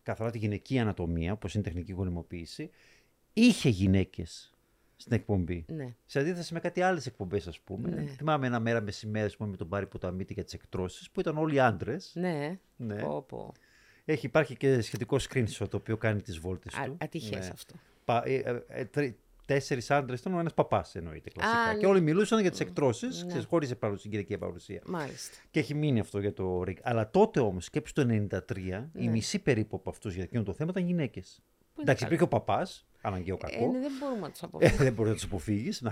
καθαρά τη γυναική ανατομία, όπως είναι η τεχνική γονιμοποίηση, είχε γυναίκες στην εκπομπή. Ναι. Σε αντίθεση με κάτι άλλες εκπομπές, ας πούμε. Ναι. Θυμάμαι ένα μέρα μεσημέρι ας πούμε, με τον Πάρη Ποταμίτη για τις εκτρώσεις, που ήταν όλοι άντρες. Ναι. Ναι. Πω, πω. Έχει, υπάρχει και σχετικό screenshot το οποίο κάνει τις βόλτες Α, του. ατυχές Ναι. αυτό. Πα, ε, ε, ε, τρι- τέσσερις άντρες ήταν, ο ένας παπάς εννοείται κλασικά. Α, και ναι. όλοι μιλούσαν για τις εκτρώσεις, Ναι. ξέρεις, χωρίς παρουσία, γυναικεία παρουσία. Μάλιστα. Και έχει μείνει αυτό για το ΡΙΚ. Αλλά τότε όμως, σκέψου το 1993, η Ναι. μισή περίπου από αυτούς για εκείνο το θέμα ήταν γυναίκες. Είναι Εντάξει, καλό. υπήρχε ο παπάς, αναγκαίο Ε, κακό. ναι, δεν μπορούμε να τους Ε, αποφύγουμε. δεν μπορείς να τους αποφύγεις.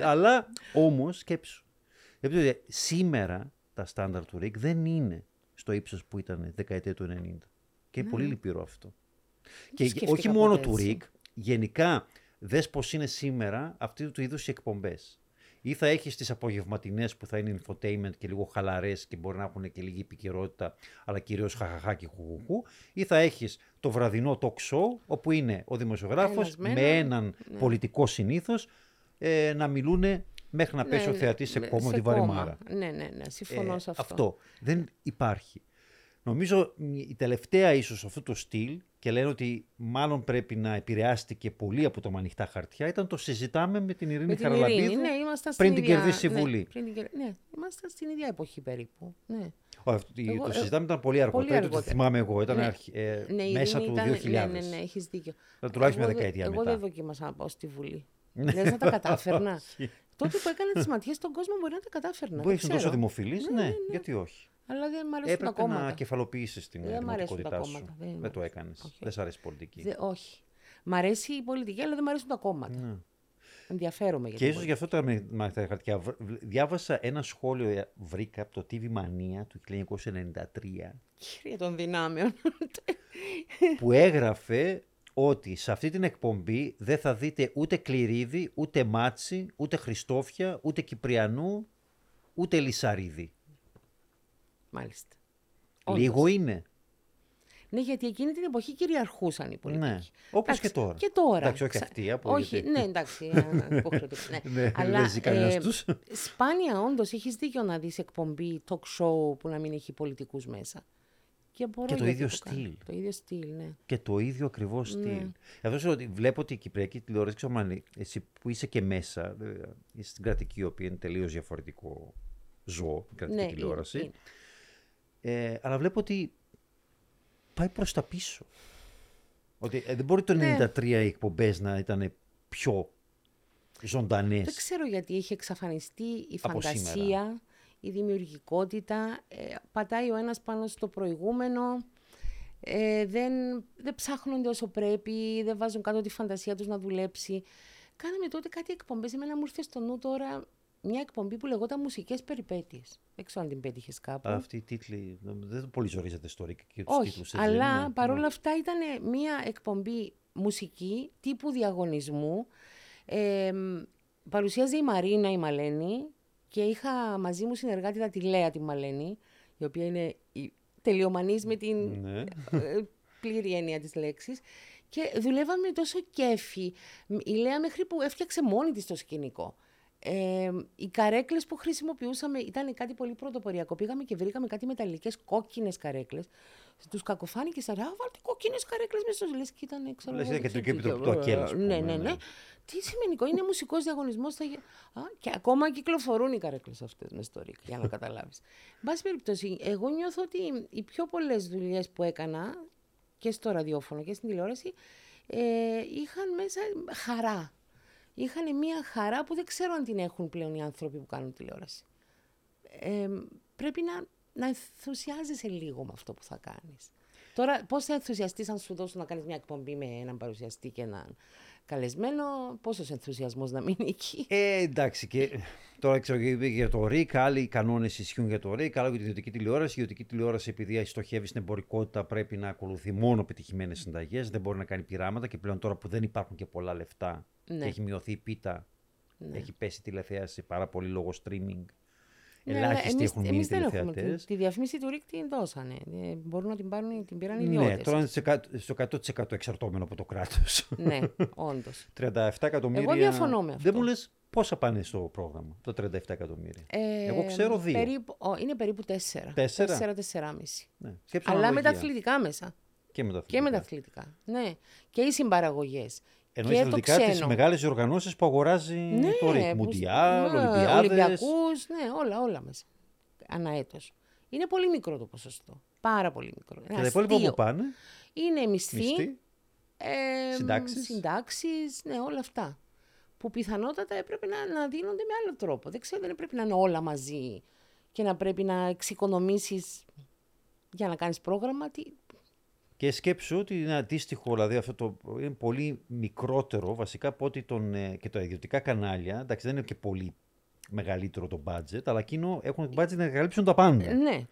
αλλά όμως, σκέψου. Γιατί σήμερα τα στάνταρ του ΡΙΚ δεν είναι στο ύψος που ήταν δεκαετία του 90. Και είναι πολύ λυπηρό αυτό. Και Ναι. σκέφτηκα όχι μόνο ποτέ του έτσι. ΡΙΚ, γενικά δες πώς είναι σήμερα αυτού του είδους οι εκπομπές. Ή θα έχεις τις απογευματινές που θα είναι infotainment και λίγο χαλαρές και μπορεί να έχουν και λίγη επικαιρότητα, αλλά κυρίως χαχαχά και χουχουχού. Ή θα έχεις το βραδινό talk show, όπου είναι ο δημοσιογράφος Ένας με με έναν, έναν ναι. πολιτικό συνήθως ε, να μιλούν μέχρι να πέσει ο Ναι, θεατής σε ναι, κόμμα τη κόμμα. βαρεμάρα. Ναι, ναι, ναι, συμφωνώ Ε, σε αυτό. αυτό δεν υπάρχει. Νομίζω μ, η τελευταία ίσως αυτού το στυλ και λένε ότι μάλλον πρέπει να επηρεάστηκε πολύ από το ανοιχτά χαρτιά ήταν το συζητάμε με την Ειρήνη Με την Χαραλαμπίδου Ειρήνη, ναι, ήμασταν πριν στην την ίδια- κερδίσει η ναι, Βουλή. πριν την κερ- ναι, ήμασταν στην ίδια εποχή περίπου. Ναι. Ω, αυτό- Εγώ- το ε, συζητάμε ήταν πολύ αργότερα, πολύ το αργότερα. θυμάμαι εγώ, ήταν Ναι. αρχ- ε, Ναι, η μέσα Ειρήνη του ήταν- 2000. Ναι, ναι, ναι, έχεις δίκιο. Ε, τουλάχιστον μια Εγώ δεν- δεκαετία Εγώ μετά. δεν δοκίμασα να πάω στη Βουλή. Λες να τα κατάφερνα. Τότε που έκανα τις ματιές στον κόσμο μπορεί να τα κατάφερνα. Που δεν ήσουν τόσο ξέρω. δημοφιλής, Ναι, ναι, ναι, ναι. γιατί όχι. Αλλά δεν μ' αρέσουν τα Έπρεπε κόμματα. να κεφαλοποιήσεις την Δεν μ' αρέσουν τα δημοτικότητά σου. κόμματα, δεν μ' Δεν το αρέσουν. έκανες. Όχι. Δεν σ' αρέσει η πολιτική. Δε- όχι. Μ' αρέσει η πολιτική, αλλά δεν μ' αρέσουν τα κόμματα. Ναι. Ενδιαφέρομαι για Και την ίσως γι' αυτό τα με- μαθητά χαρτιά. Βρ- βρ- Διάβασα ένα σχόλιο, ε, βρήκα από το TV Mania του 1993, Κύριε των δυνάμεων. που έγραφε ότι σε αυτή την εκπομπή δεν θα δείτε ούτε Κληρίδη, ούτε Μάτσι, ούτε Χριστόφια, ούτε Κυπριανού, ούτε Λισαρίδη. Μάλιστα. Όντως. Λίγο είναι. Ναι, γιατί εκείνη την εποχή κυριαρχούσαν οι πολιτικοί. Ναι. Όπως Εντάξει, και τώρα. Και τώρα. Εντάξει, όχι Ξα- αυτή, από Όχι, γιατί- ναι, εντάξει. ε, υποχρεωτικά, ναι. Ναι, Αλλά, δεν ζει κανένας ε, τους. Σπάνια, όντως, έχεις δίκιο να δεις εκπομπή talk show που να μην έχει πολιτικούς μέσα. Και, μπορώ Και το γιατί ίδιο το κάνω. στυλ. Το ίδιο στυλ, ναι. Και το ίδιο ακριβώς Ναι. στυλ. Εδώ σου λέω ότι βλέπω ότι η Κυπριακή τηλεόραση, ξέρω αν εσύ που είσαι και μέσα, βέβαια, είσαι στην κρατική, η οποία είναι τελείως διαφορετικό ζώο, η κρατική Ναι, είναι, τηλεόραση. είναι. Ε, αλλά βλέπω ότι πάει προς τα πίσω. Ότι ε, δεν μπορεί το Ναι. 93 οι εκπομπές να ήταν πιο ζωντανές. Δεν ξέρω γιατί έχει εξαφανιστεί η Από φαντασία, σήμερα. Η δημιουργικότητα. ε, πατάει ο ένας πάνω στο προηγούμενο. Ε, δεν, δεν ψάχνονται όσο πρέπει, δεν βάζουν κάτω τη φαντασία τους να δουλέψει. Κάναμε τότε κάτι εκπομπές. Εμένα μου ήρθε στο νου τώρα μια εκπομπή που λεγόταν Μουσικές Περιπέτειες. Δεν ξέρω αν την πέτυχες κάπου. Αυτή η τίτλη δεν πολύ ζορίζεται στο Ρίκ και τους Όχι, τίτλους. αλλά παρόλα αυτά ήταν μια εκπομπή μουσική τύπου διαγωνισμού. Ε, μ, παρουσίαζε η Μαρίνα η Μαλένη και είχα μαζί μου συνεργάτητα τη Λέα τη Μαλένη, η οποία είναι η τελειομανής με την Ναι. ε, πλήρη έννοια της λέξης. Και δουλεύαμε με τόσο κέφι. Μ, Η Λέα μέχρι που έφτιαξε μόνη της το σκηνικό. Ε, οι καρέκλες που χρησιμοποιούσαμε ήταν κάτι πολύ πρωτοποριακό. Πήγαμε και βρήκαμε κάτι μεταλλικές κόκκινες καρέκλες. Τους κακοφάνηκε σαν, α, βάλτε κόκκινες καρέκλες μέσα στο λες και ήταν, ξέρω Λες, εγώ, είναι δεν κεντρική ξέρω τι, επιτροπή του ε, ΑΚΕΛ, ας Ναι, πούμε, ναι, ναι. Ναι. Τι σημαίνει, είναι μουσικός διαγωνισμός. Θα... γι- Α, και ακόμα κυκλοφορούν οι καρέκλες αυτές μες στο ΡΙΚ, για να καταλάβεις. Εν πάση περιπτώσει, εγώ νιώθω ότι οι πιο πολλές δουλειές που έκανα και στο ραδιόφωνο και στην τηλεόραση ε, είχαν μέσα χαρά. Είχαν μια χαρά που δεν ξέρω αν την έχουν πλέον οι άνθρωποι που κάνουν τηλεόραση. Ε, πρέπει να, να ενθουσιάζεσαι λίγο με αυτό που θα κάνεις. Τώρα, πώς θα ενθουσιαστείς αν σου δώσουν να κάνεις μια εκπομπή με έναν παρουσιαστή και έναν καλεσμένο, πόσος ενθουσιασμός να μείνει εκεί. Ε, εντάξει, και τώρα ξέρω για- για το ΡΙΚ, άλλοι κανόνες ισχύουν για το ΡΙΚ, άλλοι για την ιδιωτική τηλεόραση. Η ιδιωτική τηλεόραση, επειδή στοχεύει στην εμπορικότητα, πρέπει να ακολουθεί μόνο πετυχημένες συνταγές. Δεν μπορεί να κάνει πειράματα και πλέον τώρα που δεν υπάρχουν και πολλά λεφτά Ναι. και έχει μειωθεί η πίτα, έχει πέσει η τηλεθέαση πάρα πολύ λόγω streaming. Ναι, αλλά Ελάχιστοι εμείς- έχουν μείνει εμείς δεν έχουμε. τηλεθεατέ. Τη, τη διαφήμιση του ΡΙΚ την δώσανε. Ε, μπορούν να την πάρουν, την πήραν οι Ναι, ιδιώτες. τώρα είναι σε κα- στο 100% εξαρτώμενο από το κράτος. ναι, όντως. 37 εκατομμύρια. Εγώ διαφωνώ με αυτό. Δεν μου λες πόσα πάνε στο πρόγραμμα, το 37 εκατομμύρια. Ε, Εγώ ξέρω δύο. Περίπου, ο, είναι περίπου τέσσερα. Τέσσερα; Τέσσερα, τεσσεράμιση. Ναι. σκέψου Αλλά με τα αναλογία. αθλητικά μέσα. Και με τα Και με τα αθλητικά. αθλητικά. Ναι. Και οι συμπαραγωγές. Εννοείς και το αθλητικά τις ξένο. μεγάλες διοργανώσεις που αγοράζει Ναι, το ΡΙΚ. που- Μουντιάλ, ναι, Ολυμπιάδες. Ολυμπιακούς, ναι, όλα, όλα μέσα. Ανά έτος. Είναι πολύ μικρό το ποσοστό. Πάρα πολύ μικρό. Και τα υπόλοιπα που πάνε, Είναι μισθοί, μισθοί. ε, Συντάξεις. συντάξεις, ναι, όλα αυτά. Που πιθανότατα έπρεπε να, να δίνονται με άλλο τρόπο. Δεν ξέρω, δεν έπρεπε να είναι όλα μαζί και να πρέπει να εξοικονομήσεις για να κάνεις πρόγραμμα. Τι... Και σκέψου ότι είναι αντίστοιχο, δηλαδή αυτό το είναι πολύ μικρότερο βασικά από ότι τον, ε, και τα ιδιωτικά κανάλια. Εντάξει, δεν είναι και πολύ μεγαλύτερο το budget, αλλά εκείνο έχουν budget να καλύψουν τα πάντα. Ναι,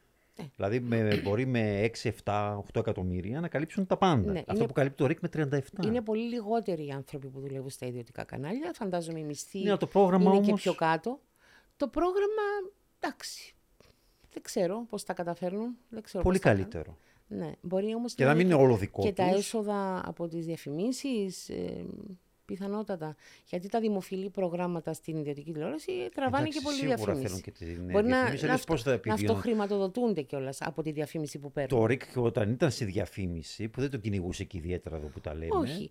Δηλαδή με, μπορεί με 6, 7, 8 εκατομμύρια να καλύψουν τα πάντα. Ναι, Αυτό είναι- που καλύπτει το ΡΙΚ με 37. είναι πολύ λιγότεροι οι άνθρωποι που δουλεύουν στα ιδιωτικά κανάλια. Φαντάζομαι οι μισθοί Ναι, αλλά το πρόγραμμα είναι και όμως- πιο κάτω. Το πρόγραμμα, εντάξει, δεν ξέρω πώς τα καταφέρνουν. Δεν ξέρω Πολύ πώς τα κάνουν. καλύτερο. Ναι, μπορεί όμως Και να μην είναι όλο δικό Και τα τους. έσοδα από τις διαφημίσεις, ε, πιθανότατα. Γιατί τα δημοφιλή προγράμματα στην ιδιωτική τηλεόραση τραβάνε Εντάξει, και πολύ σίγουρα διαφήμιση. θέλουν και την, ε, Μπορεί να, διαφήμιση, να, αλλιώς αυτο- πώς θα να επιβιώνουν. αυτοχρηματοδοτούνται κιόλας από τη διαφήμιση που παίρνουν. Το ΡΙΚ όταν ήταν στη διαφήμιση, που δεν το κυνηγούσε και ιδιαίτερα εδώ που τα λέμε. Όχι.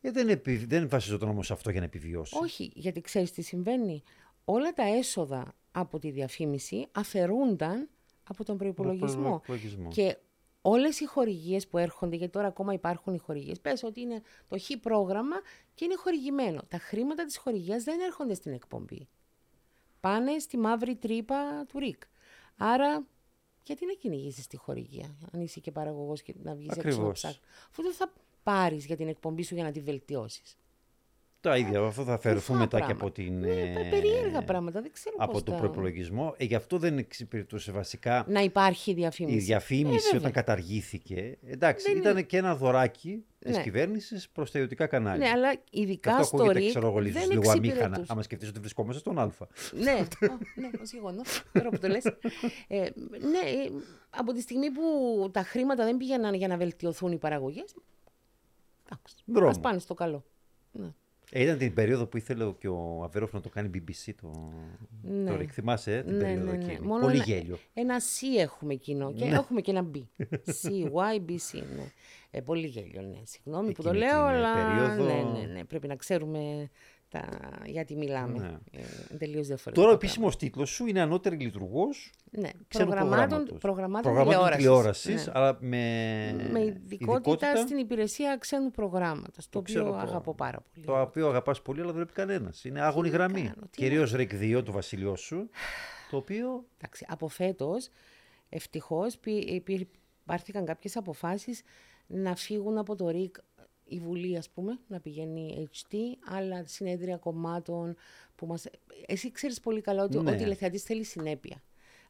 Ε, δεν, επι... δεν βασιζόταν όμως σε αυτό για να επιβιώσει. Όχι, γιατί ξέρεις τι συμβαίνει. Όλα τα έσοδα από τη διαφήμιση αφαιρούνταν από τον προϋπολογισμό. προϋπολογισμό. Και όλες οι χορηγίες που έρχονται, γιατί τώρα ακόμα υπάρχουν οι χορηγίες, πες ότι είναι το χ πρόγραμμα και είναι χορηγημένο. Τα χρήματα της χορηγίας δεν έρχονται στην εκπομπή. Πάνε στη μαύρη τρύπα του ΡΙΚ. Άρα, γιατί να κυνηγήσεις τη χορηγία, αν είσαι και παραγωγός και να βγεις έξω να Ακριβώς. ψάχνεις; Αφού δεν θα πάρεις για την εκπομπή σου για να τη βελτιώσεις. Τα ίδια, αυτό θα αφαιρεθούν Κουφά μετά και πράγματα. από την. Ναι, ε, περίεργα πράγματα. Δεν ξέρω Από πώς τον τα- προπολογισμό. Ε, γι' αυτό δεν εξυπηρετούσε βασικά Να υπάρχει η διαφήμιση. διαφήμιση Ε, βέβαια. όταν καταργήθηκε. Εντάξει, Δεν ήταν και ένα δωράκι της Ναι. κυβέρνησης προς τα ιδιωτικά κανάλια. Ναι, αλλά Και ειδικά αυτό στο ακούγεται, ΡΙΚ ξέρω εγώ, δεν λίγο, λίγο αμήχανα. εξυπηρετούσε. Άμα σκεφτείς ότι βρισκόμαστε στον Α. ναι, α, ναι, ως γεγονός, τώρα που το λες. Ε, ναι, ε, από τη στιγμή που τα χρήματα δεν πήγαιναν για να βελτιωθούν οι παραγωγές, εντάξει, Δρόμο. ας πάνε στο καλό. Ναι. Ε, ήταν την περίοδο που ήθελε και ο Αβέροφ να το κάνει BBC το, Ναι. το ΡΙΚ. Θυμάσαι ε, την Ναι, περίοδο ναι, ναι. εκείνη. Μόνο Πολύ ένα- γέλιο. Ένα C έχουμε εκείνο και Ναι. έχουμε και ένα B. C, Y, B, C, ναι. Ε, πολύ γέλιο, ναι. Συγγνώμη που το Εκείνη λέω, την, ε, αλλά περίοδο- ναι, ναι, ναι. πρέπει να ξέρουμε τα... γιατί μιλάμε. Ναι. Ε, τελείως διαφορετικά. Τώρα ο πράγματα. επίσημος τίτλος σου είναι ανώτερη λειτουργός Ναι, ξένου προγραμμάτων, προγράμματος. προγραμμάτων, προγραμμάτων τηλεόρασης. τηλεόρασης, Ναι. αλλά με, με ειδικότητα, στην υπηρεσία ξένου προγράμματος, το, Το οποίο ξέρω αγαπώ πρόγραμμα. πάρα πολύ. Το οποίο αγαπάς πολύ, αλλά δεν βλέπει κανένας. Είναι άγωνη να γραμμή. κάνω, τι Κυρίως ΡΕΚ 2, το βασιλιό σου. Το οποίο. Εντάξει, από φέτος, ευτυχώς, πη- υπήρ- πάρθηκαν κάποιες αποφάσεις να φύγουν από το ΡΙΚ η Βουλή, ας πούμε, να πηγαίνει HT, αλλά συνέδρια κομμάτων που μας... Εσύ ξέρεις πολύ καλά ότι Ναι. ο τηλεθεατής θέλει συνέπεια.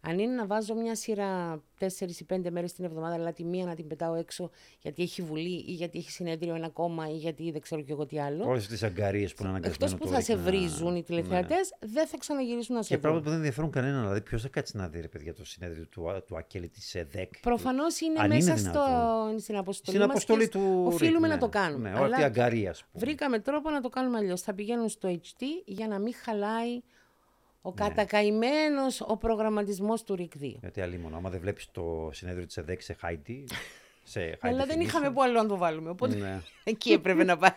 Αν είναι να βάζω μια σειρά 4 ή 5 μέρες την εβδομάδα, αλλά τη μία να την πετάω έξω γιατί έχει βουλή ή γιατί έχει συνέδριο ένα κόμμα ή γιατί δεν ξέρω και εγώ τι άλλο. Όλες τις αγκαρίες που είναι αναγκασμένο Εκτός που το θα ΡΙΚ σε να- βρίζουν οι Ναι. τηλεθεατές, δεν θα ξαναγυρίσουν να σε Και βρουν. πράγματα που δεν ενδιαφέρουν κανέναν. Δηλαδή, ποιος θα κάτσει να δει, ρε παιδιά, το συνέδριο του, του Ακέλη της ΕΔΕΚ; Προφανώς είναι Αν είναι μέσα στο, δυνατόν. στην αποστολή, Στην μας αποστολή και του. Οφείλουμε ΡΙΚ, να ναι. το κάνουμε. Ναι, Αλλά ό,τι αγκαρία, ας πούμε. βρήκαμε τρόπο να το κάνουμε αλλιώς. Θα πηγαίνουν στο HT για να μην χαλάει Ναι. ο κατακαημένος ο προγραμματισμός του ΡΙΚ 2. Γιατί αλλήμον, άμα δεν βλέπεις το συνέδριο της ΕΔΕΚ σε Χάιντι. Σε high Αλλά δεν definition, είχαμε που άλλο να το βάλουμε, οπότε Ναι. εκεί έπρεπε να πάει.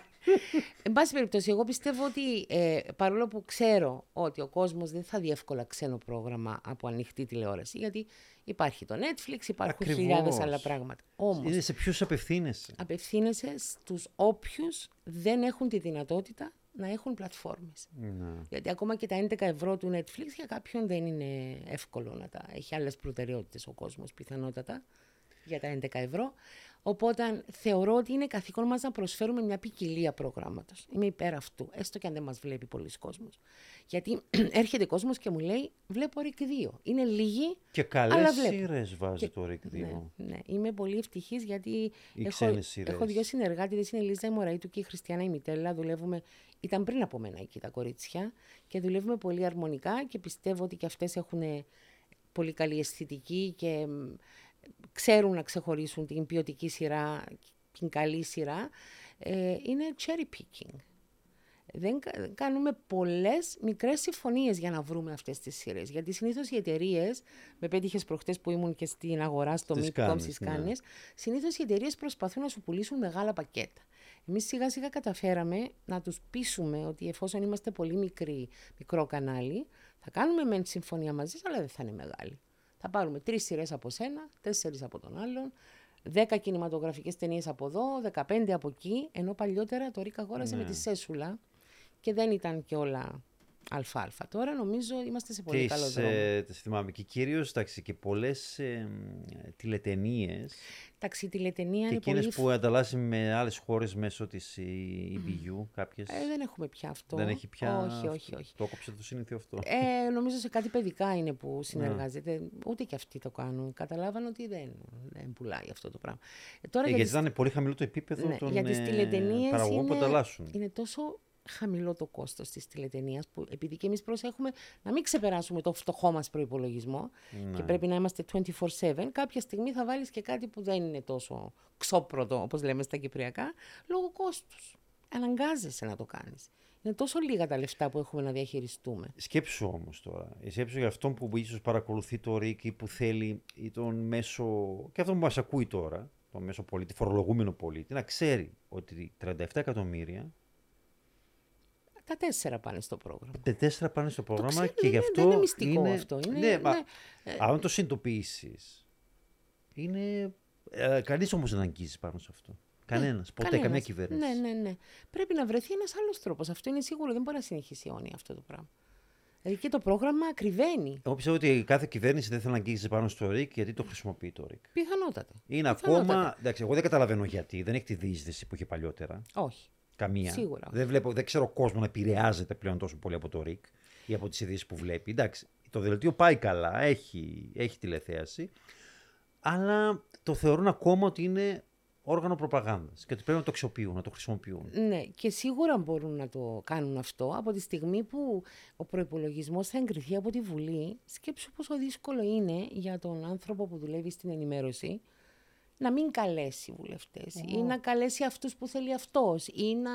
Εν πάση περιπτώσει, εγώ πιστεύω ότι ε, παρόλο που ξέρω ότι ο κόσμος δεν θα δει εύκολα ξένο πρόγραμμα από ανοιχτή τηλεόραση, γιατί υπάρχει το Netflix, υπάρχουν Ακριβώς. χιλιάδες άλλα πράγματα. Όμως, Είναι σε ποιους απευθύνεσαι; απευθύνεσαι στους όποιους δεν έχουν τη δυνατότητα να έχουν πλατφόρμες. Ναι. Γιατί ακόμα και τα 11 ευρώ του Netflix για κάποιον δεν είναι εύκολο να τα έχει άλλες προτεραιότητες ο κόσμος πιθανότατα για τα 11 ευρώ. Οπότε θεωρώ ότι είναι καθήκον μας να προσφέρουμε μια ποικιλία προγράμματος. Είμαι υπέρ αυτού, έστω και αν δεν μας βλέπει πολλοίς κόσμος. Γιατί έρχεται κόσμος και μου λέει βλέπω ΡΙΚ 2. Είναι λίγοι, Και καλές αλλά βλέπω. σειρές βάζει Και- το ΡΙΚ 2. ναι, ναι. Είμαι πολύ ευτυχής γιατί Οι έχω, ξένες σειρές. έχω δύο συνεργάτες, είναι η Λίζα Μωραήτου και η Χριστιανά Ημιτέλα. Δουλεύουμε, ήταν πριν από μένα εκεί τα κορίτσια και δουλεύουμε πολύ αρμονικά και πιστεύω ότι και αυτές έχουν πολύ καλή αισθητική και μ, ξέρουν να ξεχωρίσουν την ποιοτική σειρά, την καλή σειρά. Ε, είναι cherry picking. Δεν κα- κάνουμε πολλές μικρές συμφωνίες για να βρούμε αυτές τις σειρές. Γιατί συνήθως οι εταιρείες, με πέτυχες προχτές που ήμουν και στην αγορά στο Στις Midcom Κάνες, στις ναι. Κάνες, συνήθως οι εταιρείες προσπαθούν να σου πουλήσουν μεγάλα πακέτα. Εμείς σιγά σιγά καταφέραμε να τους πείσουμε ότι εφόσον είμαστε πολύ μικροί, μικρό κανάλι, θα κάνουμε μεν συμφωνία μαζί, σας, αλλά δεν θα είναι μεγάλη. Θα πάρουμε τρεις σειρές από σένα, τέσσερις από τον άλλον, δέκα κινηματογραφικές ταινίες από εδώ, δεκαπέντε από εκεί, ενώ παλιότερα το Ρίκα αγόρασε με τη Σέσουλα και δεν ήταν και όλα αλφα-αλφα. Τώρα νομίζω είμαστε σε πολύ Και καλό σε- δρόμο. τις θυμάμαι. Και κυρίως και πολλές ε, τηλετενίες. Εντάξει, η τηλετενία Και είναι εκείνες πολύ... που ανταλλάσσει με άλλες χώρες μέσω της EBU. Κάποιες. Ε, δεν έχουμε πια αυτό. δεν έχει πια. Όχι, όχι, όχι. Το έκοψε το συνήθειο αυτό. Ε, νομίζω σε κάτι παιδικά είναι που συνεργάζεται. Ούτε και αυτοί το κάνουν. Καταλάβαν ότι δεν, δεν πουλάει αυτό το πράγμα. Ε, τώρα Ε, για γιατί τις- ήταν πολύ χαμηλό το επίπεδο ναι, των για τις ε, τηλετενίες παραγωγών που είναι- ανταλλάσσουν. είναι τόσο χαμηλό το κόστος της τηλετενίας που επειδή και εμείς προσέχουμε να μην ξεπεράσουμε το φτωχό μας προϋπολογισμό Ναι. και πρέπει να είμαστε 24-7, κάποια στιγμή θα βάλεις και κάτι που δεν είναι τόσο ξόπρωτο όπως λέμε στα κυπριακά, λόγω κόστους. Αναγκάζεσαι να το κάνεις. Είναι τόσο λίγα τα λεφτά που έχουμε να διαχειριστούμε. Σκέψου όμως τώρα. Ε, Σκέψου για αυτόν που ίσως παρακολουθεί το ΡΙΚ ή που θέλει ή τον μέσο. και αυτόν που μας ακούει τώρα, τον μέσο πολίτη, φορολογούμενο πολίτη, να ξέρει ότι 37 εκατομμύρια Τα τέσσερα πάνε στο πρόγραμμα. Τα τέσσερα πάνε στο πρόγραμμα ξέρω, και δεν γι' είναι- αυτό. δεν είναι μυστικό είναι... αυτό, είναι- ναι, μα, ναι, αν το συνειδητοποιήσει. Είναι. Ε, Κανείς όμως δεν αγγίζει πάνω σε αυτό. Κανένας. Ποτέ, Κανένας. καμία κυβέρνηση. Ναι, ναι, ναι. Πρέπει να βρεθεί ένας άλλος τρόπος. Αυτό είναι σίγουρο. Δεν μπορεί να συνεχίσει αιώνια αυτό το πράγμα. Δηλαδή και το πρόγραμμα ακριβένει. Εγώ πιστεύω ότι κάθε κυβέρνηση δεν θέλει να αγγίζει πάνω στο ΡΙΚ γιατί το χρησιμοποιεί το ΡΙΚ. Πιθανότατα. Είναι Πιθανότατα. ακόμα. Εντάξει, εγώ δεν καταλαβαίνω γιατί. Δεν έχει τη διείσδυση που είχε παλιότερα. Όχι. Καμία. Σίγουρα. Δεν, βλέπω, δεν ξέρω κόσμο να επηρεάζεται πλέον τόσο πολύ από το ΡΙΚ ή από τις ειδήσεις που βλέπει. Εντάξει, το δελτίο πάει καλά, έχει, έχει τηλεθέαση. Αλλά το θεωρούν ακόμα ότι είναι όργανο προπαγάνδας και ότι πρέπει να το αξιοποιούν, να το χρησιμοποιούν. Ναι, και σίγουρα μπορούν να το κάνουν αυτό από τη στιγμή που ο προπολογισμό θα εγκριθεί από τη Βουλή. Σκέψου πόσο δύσκολο είναι για τον άνθρωπο που δουλεύει στην ενημέρωση να μην καλέσει βουλευτές ή να καλέσει αυτούς που θέλει αυτός ή να.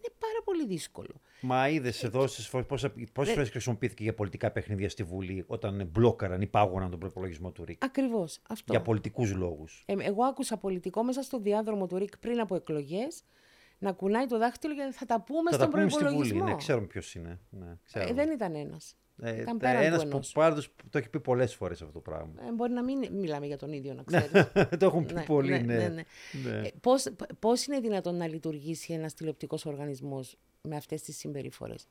Είναι πάρα πολύ δύσκολο. Μα είδες εδώ πόσες φορές χρησιμοποιήθηκε για πολιτικά παιχνίδια στη Βουλή όταν μπλόκαραν ή πάγωναν τον προπολογισμό του ΡΙΚ; Ακριβώς αυτό. Για πολιτικούς λόγους. Ε, εγώ άκουσα πολιτικό μέσα στο διάδρομο του ΡΙΚ πριν από εκλογές να κουνάει το δάχτυλο γιατί θα τα πούμε θα στον τα πούμε προπολογισμό. Στη Βουλή, ναι, ξέρουμε ποιος είναι. Ναι, ε, δεν ήταν ένας. Ε, Ήταν πέραν ένας του που ενός. πάντως το έχει πει πολλές φορές αυτό το πράγμα. Ε, μπορεί να μην μιλάμε για τον ίδιο, να ξέρεις. το έχουν πει Ναι, πολλοί, ναι, ναι. ναι, ναι. Ναι. Ε, πώς, πώς είναι δυνατόν να λειτουργήσει ένας τηλεοπτικός οργανισμός με αυτές τις συμπεριφορές;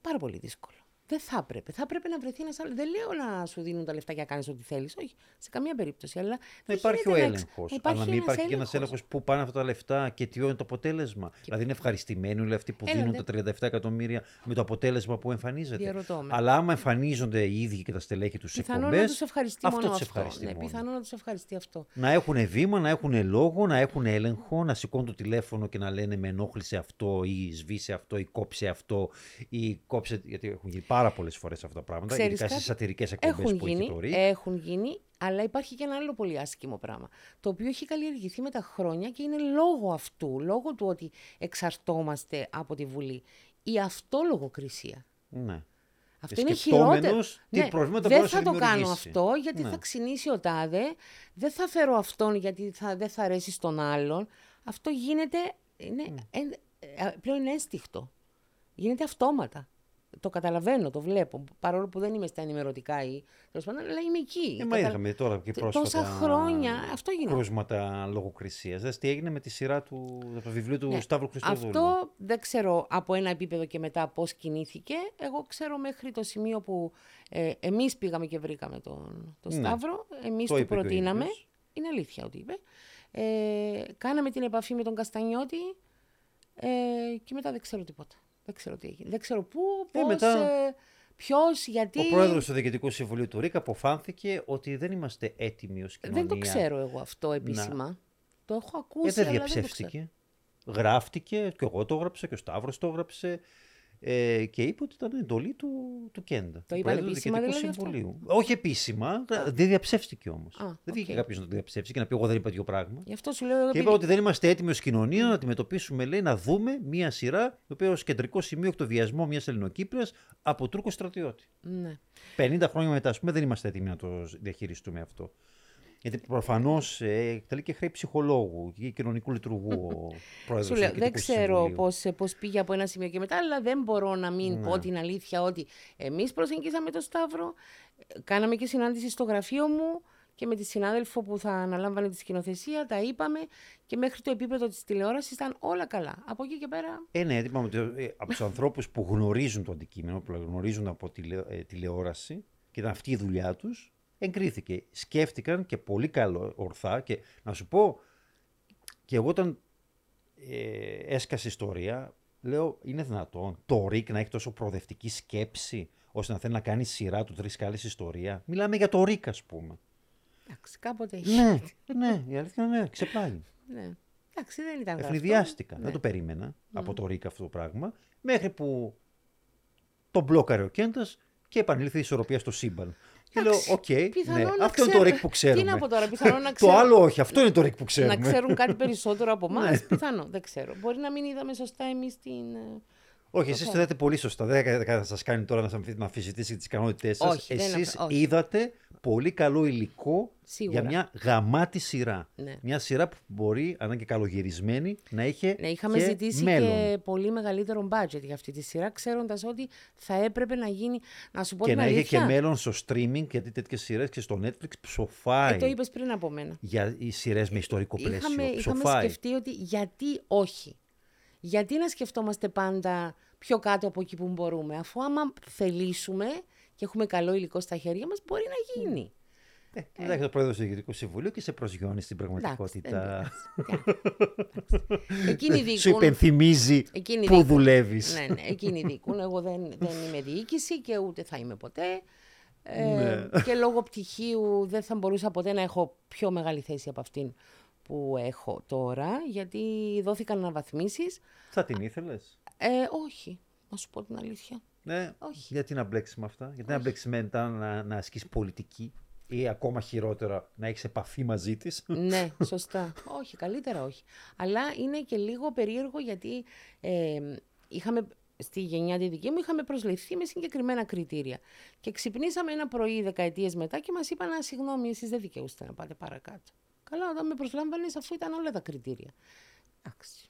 Πάρα πολύ δύσκολο. Δεν θα έπρεπε. Θα έπρεπε να βρεθεί ένας άλλος. Δεν λέω να σου δίνουν τα λεφτά για να κάνεις ό,τι θέλεις. Όχι, σε καμία περίπτωση. Αλλά Να δεν υπάρχει ο γίνεται να εξ- έλεγχος. να Αλλά υπάρχει να μην ένας υπάρχει και ένας έλεγχος. έλεγχος που πάνε αυτά τα λεφτά και τι είναι το αποτέλεσμα. Δηλαδή είναι ευχαριστημένοι όλοι αυτοί που Έλα, δίνουν ναι. τα 37 εκατομμύρια με το αποτέλεσμα που εμφανίζεται. Διαρωτώ με. Αλλά άμα εμφανίζονται οι ίδιοι και τα στελέχη τους Πιθανόν εκπομπές. να τους ευχαριστεί αυτό μόνο τους αυτό. ευχαριστεί Ναι, μόνο. πιθανόν να τους ευχαριστεί αυτό. Να έχουν βήμα, να έχουν λόγο, να έχουν έλεγχο, να σηκώνουν το τηλέφωνο και να λένε με ενόχλησε αυτό ή σβήσε αυτό ή κόψε αυτό ή κόψε. Γιατί έχουν γίνει πάρα πολλές φορές αυτά τα πράγματα. Ξέρεις ειδικά κάτι; στι σατυρικέ εκπομπές Έχουν που έχει γίνει, το ΡΙΚ. έχουν γίνει, αλλά υπάρχει και ένα άλλο πολύ άσχημο πράγμα. Το οποίο έχει καλλιεργηθεί με τα χρόνια και είναι λόγω αυτού, λόγω του ότι εξαρτώμαστε από τη Βουλή. Η αυτολογοκρισία. Ναι. Αυτό είναι σκεπτόμενος χειρότερο. Ναι, τι προβλήματα δεν μπορεί θα να σου το κάνω δημιουργήσει. αυτό γιατί Ναι. θα ξυνήσει ο τάδε. Δεν θα φέρω αυτόν γιατί θα, δεν θα αρέσει στον άλλον. Αυτό γίνεται. Είναι, Ναι. εν- ε, πλέον είναι ένστικτο. Γίνεται αυτόματα. Το καταλαβαίνω, το βλέπω. Παρόλο που δεν είμαι στα ενημερωτικά ή. τέλος πάντων, αλλά είμαι εκεί. Ε, μα Κατα- είδαμε τώρα και Τε- πρόσφατα τόσα χρόνια, αυτό γίνεται. κρούσματα λογοκρισίας. Δες τι έγινε με τη σειρά του, το βιβλίο του Ναι. Σταύρου Χριστοδούλου. Αυτό δεν ξέρω από ένα επίπεδο και μετά πώς κινήθηκε. Εγώ ξέρω μέχρι το σημείο που ε, εμείς πήγαμε και βρήκαμε τον, τον Ναι. Σταύρο. Εμείς Το του είπε και ο προτείναμε. ίδιος. Είναι αλήθεια ότι είπε. Ε, κάναμε την επαφή με τον Καστανιώτη ε, και μετά δεν ξέρω τίποτα. Δεν ξέρω τι έγινε. Δεν ξέρω πού, Ε, πώς, μετά- ε, ποιος, γιατί. Ο πρόεδρος του Διοικητικού Συμβουλίου του ΡΙΚ αποφάνθηκε ότι δεν είμαστε έτοιμοι ως κοινωνία. Δεν το ξέρω εγώ αυτό επίσημα. Το έχω ακούσει, Ε, δεν αλλά δεν το ξέρω. διαψεύστηκε. Γράφτηκε, και εγώ το έγραψα και ο Σταύρος το έγραψε ε, και είπε ότι ήταν εντολή του, του Κέντα. του είπαν Πρόεδρου του επίσημα Διοικητικού δηλαδή αυτό; Συμβουλίου. Όχι επίσημα, δεν διαψεύστηκε όμως. Α, δεν βγήκε οκ. κάποιος να το διαψεύσει και να πει εγώ δεν είπα δύο πράγματα. Γι' αυτό σου λέω. Και επειδή- είπα ότι δεν είμαστε έτοιμοι ως κοινωνία να αντιμετωπίσουμε, λέει, να δούμε μία σειρά, η οποία ως κεντρικό σημείο έχει το βιασμό μιας Ελληνοκύπριας από Τούρκο στρατιώτη. Ναι. 50 χρόνια μετά, ας πούμε, δεν είμαστε έτοιμοι να το διαχειριστούμε αυτό. Γιατί προφανώς ε, εκτελεί και χρέη ψυχολόγου και κοινωνικού λειτουργού ο πρόεδρος Σου λέω, δεν ξέρω πώς, πώς πήγε από ένα σημείο και μετά, αλλά δεν μπορώ να μην πω την αλήθεια ότι εμείς προσεγγίσαμε το Σταύρο, ε, κάναμε και συνάντηση στο γραφείο μου και με τη συνάδελφο που θα αναλάμβανε τη σκηνοθεσία, τα είπαμε και μέχρι το επίπεδο της τηλεόρασης ήταν όλα καλά. Από εκεί και πέρα, Ε, ναι, είπαμε ότι ε, από τους ανθρώπους που γνωρίζουν το αντικείμενο, που γνωρίζουν από τηλε, ε, τηλεόραση και ήταν αυτή η δουλειά τους, εγκρίθηκε. Σκέφτηκαν και πολύ καλό ορθά και να σου πω, και εγώ όταν ε, έσκασε η ιστορία, λέω είναι δυνατόν το ΡΙΚ να έχει τόσο προοδευτική σκέψη ώστε να θέλει να κάνει σειρά του τρεις καλή ιστορία. Μιλάμε για το ΡΙΚ, ας πούμε. εντάξει, κάποτε έχει. ναι, ναι, η αλήθεια είναι, ναι, εξεπλάγη. ναι. Εντάξει, δεν ήταν γραφτό. Αιφνιδιάστηκα. Ναι. Δεν το περίμενα από το ΡΙΚ αυτό το πράγμα. Μέχρι που τον μπλόκαρε ο Κέντας και επανήλθε η ισορροπία στο σύμπαν. Και λέω, Εντάξει, οκ, ναι, πιθανόν να αυτό είναι το ξέρουν- ΡΙΚ που ξέρουμε. Τι να πω τώρα, πιθανόν να το ξέρουν- άλλο όχι, αυτό είναι το ΡΙΚ που ξέρουμε. να ξέρουν κάτι περισσότερο από εμάς. Ναι. Πιθανό, δεν ξέρω. Μπορεί να μην είδαμε σωστά εμείς την. Ε, Όχι, εσείς το είδατε πολύ σωστά. Δεν θα σας κάνει τώρα να σας αμφισβητήσει τις ικανότητές σας. Όχι, δεν Εσείς αφ- όχι. είδατε πολύ καλό υλικό Σίγουρα. για μια γαμάτη σειρά. Ναι. Μια σειρά που μπορεί, αν και καλογυρισμένη, να είχε. Ναι, είχαμε και ζητήσει μέλλον. και πολύ μεγαλύτερο budget για αυτή τη σειρά, ξέροντας ότι θα έπρεπε να γίνει. Να σου πω Και την να είχε αλήθεια. και μέλλον στο streaming, γιατί τέτοιες σειρές και στο Netflix ψοφάει. Ε, το είπες πριν από μένα. για οι σειρές με ιστορικό πλαίσιο. Είχαμε, είχαμε Ψοφάει. σκεφτεί ότι γιατί όχι. Γιατί να σκεφτόμαστε πάντα πιο κάτω από εκεί που μπορούμε, αφού άμα θελήσουμε και έχουμε καλό υλικό στα χέρια μας, μπορεί να γίνει. Ε, κοιτάξτε το πρόεδρος του Διοικητικού Συμβουλίου και σε προσγειώνει στην πραγματικότητα. Εκείνοι δίκουν. Σου υπενθυμίζει Εκείνοι πού δίκουν. δουλεύεις. Ναι, ναι, εκείνοι δίκουν. Εγώ δεν, δεν είμαι διοίκηση και ούτε θα είμαι ποτέ. Ε, Ναι. Και λόγω πτυχίου δεν θα μπορούσα ποτέ να έχω πιο μεγάλη θέση από αυτήν που έχω τώρα, γιατί δόθηκαν αναβαθμίσεις. Θα την ήθελες; Ε, όχι, να σου πω την αλήθεια. Ναι. Όχι. Γιατί να μπλέξεις με αυτά, Γιατί να μπλέξεις μετά να, να ασκείς πολιτική ή ακόμα χειρότερα να έχεις επαφή μαζί της; ναι, σωστά. όχι, καλύτερα όχι. Αλλά είναι και λίγο περίεργο γιατί ε, είχαμε, στη γενιά τη δική μου είχαμε προσληφθεί με συγκεκριμένα κριτήρια. Και ξυπνήσαμε ένα πρωί δεκαετίες μετά και μας είπαν, «Α, συγγνώμη, εσείς δεν δικαιούστε να πάτε παρακάτω. Καλά, όταν με προσλάμβανες αφού ήταν όλα τα κριτήρια. Εντάξει.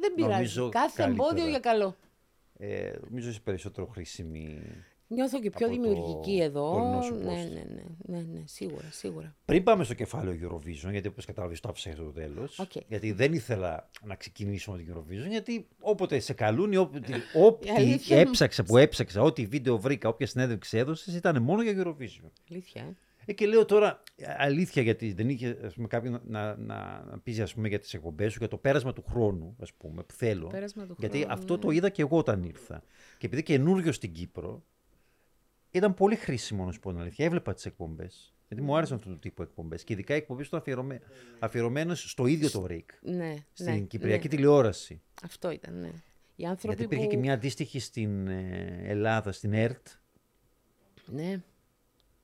Δεν πειράζει. Νομίζω Κάθε καλύτερα. εμπόδιο για καλό. Ε, νομίζω είσαι περισσότερο χρήσιμη. Νιώθω και πιο Από το δημιουργική εδώ. τωρινό σου Ναι, post. ναι, ναι, ναι, ναι, σίγουρα, σίγουρα. Πριν πάμε στο κεφάλαιο Eurovision, γιατί όπως κατάλαβε το άφησα για το τέλος. Οκ. Γιατί δεν ήθελα να ξεκινήσω με την Eurovision, γιατί όποτε σε καλούν ή όποτε, ό,τι αλήθεια είναι- έψαξα που έψαξα, ό,τι βίντεο βρήκα, όποια συνέντευξη έδωσες, ήταν μόνο για Eurovision. Αλήθεια, ε. Ε, και λέω τώρα, αλήθεια, γιατί δεν είχε ας πούμε, κάποιον να, να, να πει ας πούμε, για τις εκπομπές σου, για το πέρασμα του χρόνου, ας πούμε, που θέλω. πέρασμα του γιατί χρόνου, αυτό ναι. το είδα και εγώ όταν ήρθα. Και επειδή καινούριο στην Κύπρο, ήταν πολύ χρήσιμο να σου πω την αλήθεια. Έβλεπα τις εκπομπές. Γιατί μου άρεσαν αυτού του τύπου εκπομπές. Και ειδικά οι εκπομπές του αφιερωμέ... αφιερωμένες στο ίδιο το ΡΙΚ. Ναι, Στην ναι, Κυπριακή ναι. τηλεόραση. Αυτό ήταν, ναι. Οι άνθρωποι Γιατί υπήρχε που... και μια αντίστοιχη στην ε, Ελλάδα, στην ΕΡΤ. Ναι.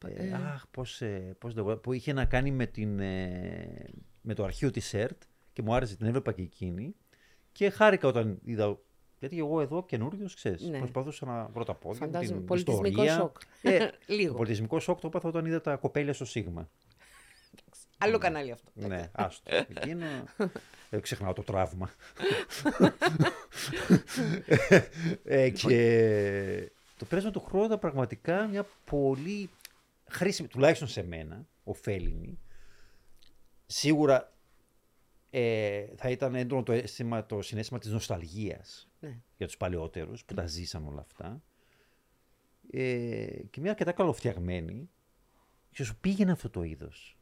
Ε, αχ, πώς, ε, πώς λέγω, που είχε να κάνει με, την, ε, με το αρχείο της ΕΡΤ και μου άρεσε, την έβλεπα και εκείνη. Και χάρηκα όταν είδα, γιατί εγώ εδώ καινούριο, ξέρεις, Ναι. προσπαθούσα να βρω τα πόδια μου, Φαντάζομαι, την πολιτισμικό ιστορία. σοκ. Ε, το Λίγο. πολιτισμικό σοκ το έπαθα όταν είδα τα κοπέλια στο Σίγμα. Άλλο κανάλι αυτό. ναι, άστο. Εκείνο, ε, ξεχνάω το τραύμα. ε, και το πέρασμα του χρόνου ήταν πραγματικά μια πολύ χρήσιμη, τουλάχιστον σε μένα, ωφέλιμη. Σίγουρα ε, θα ήταν έντονο το, αίσθημα, το συνέστημα της νοσταλγίας Ναι. για τους παλαιότερους που τα ζήσαν όλα αυτά. Ε, και μια αρκετά καλοφτιαγμένη και σου πήγαινε αυτό το είδος.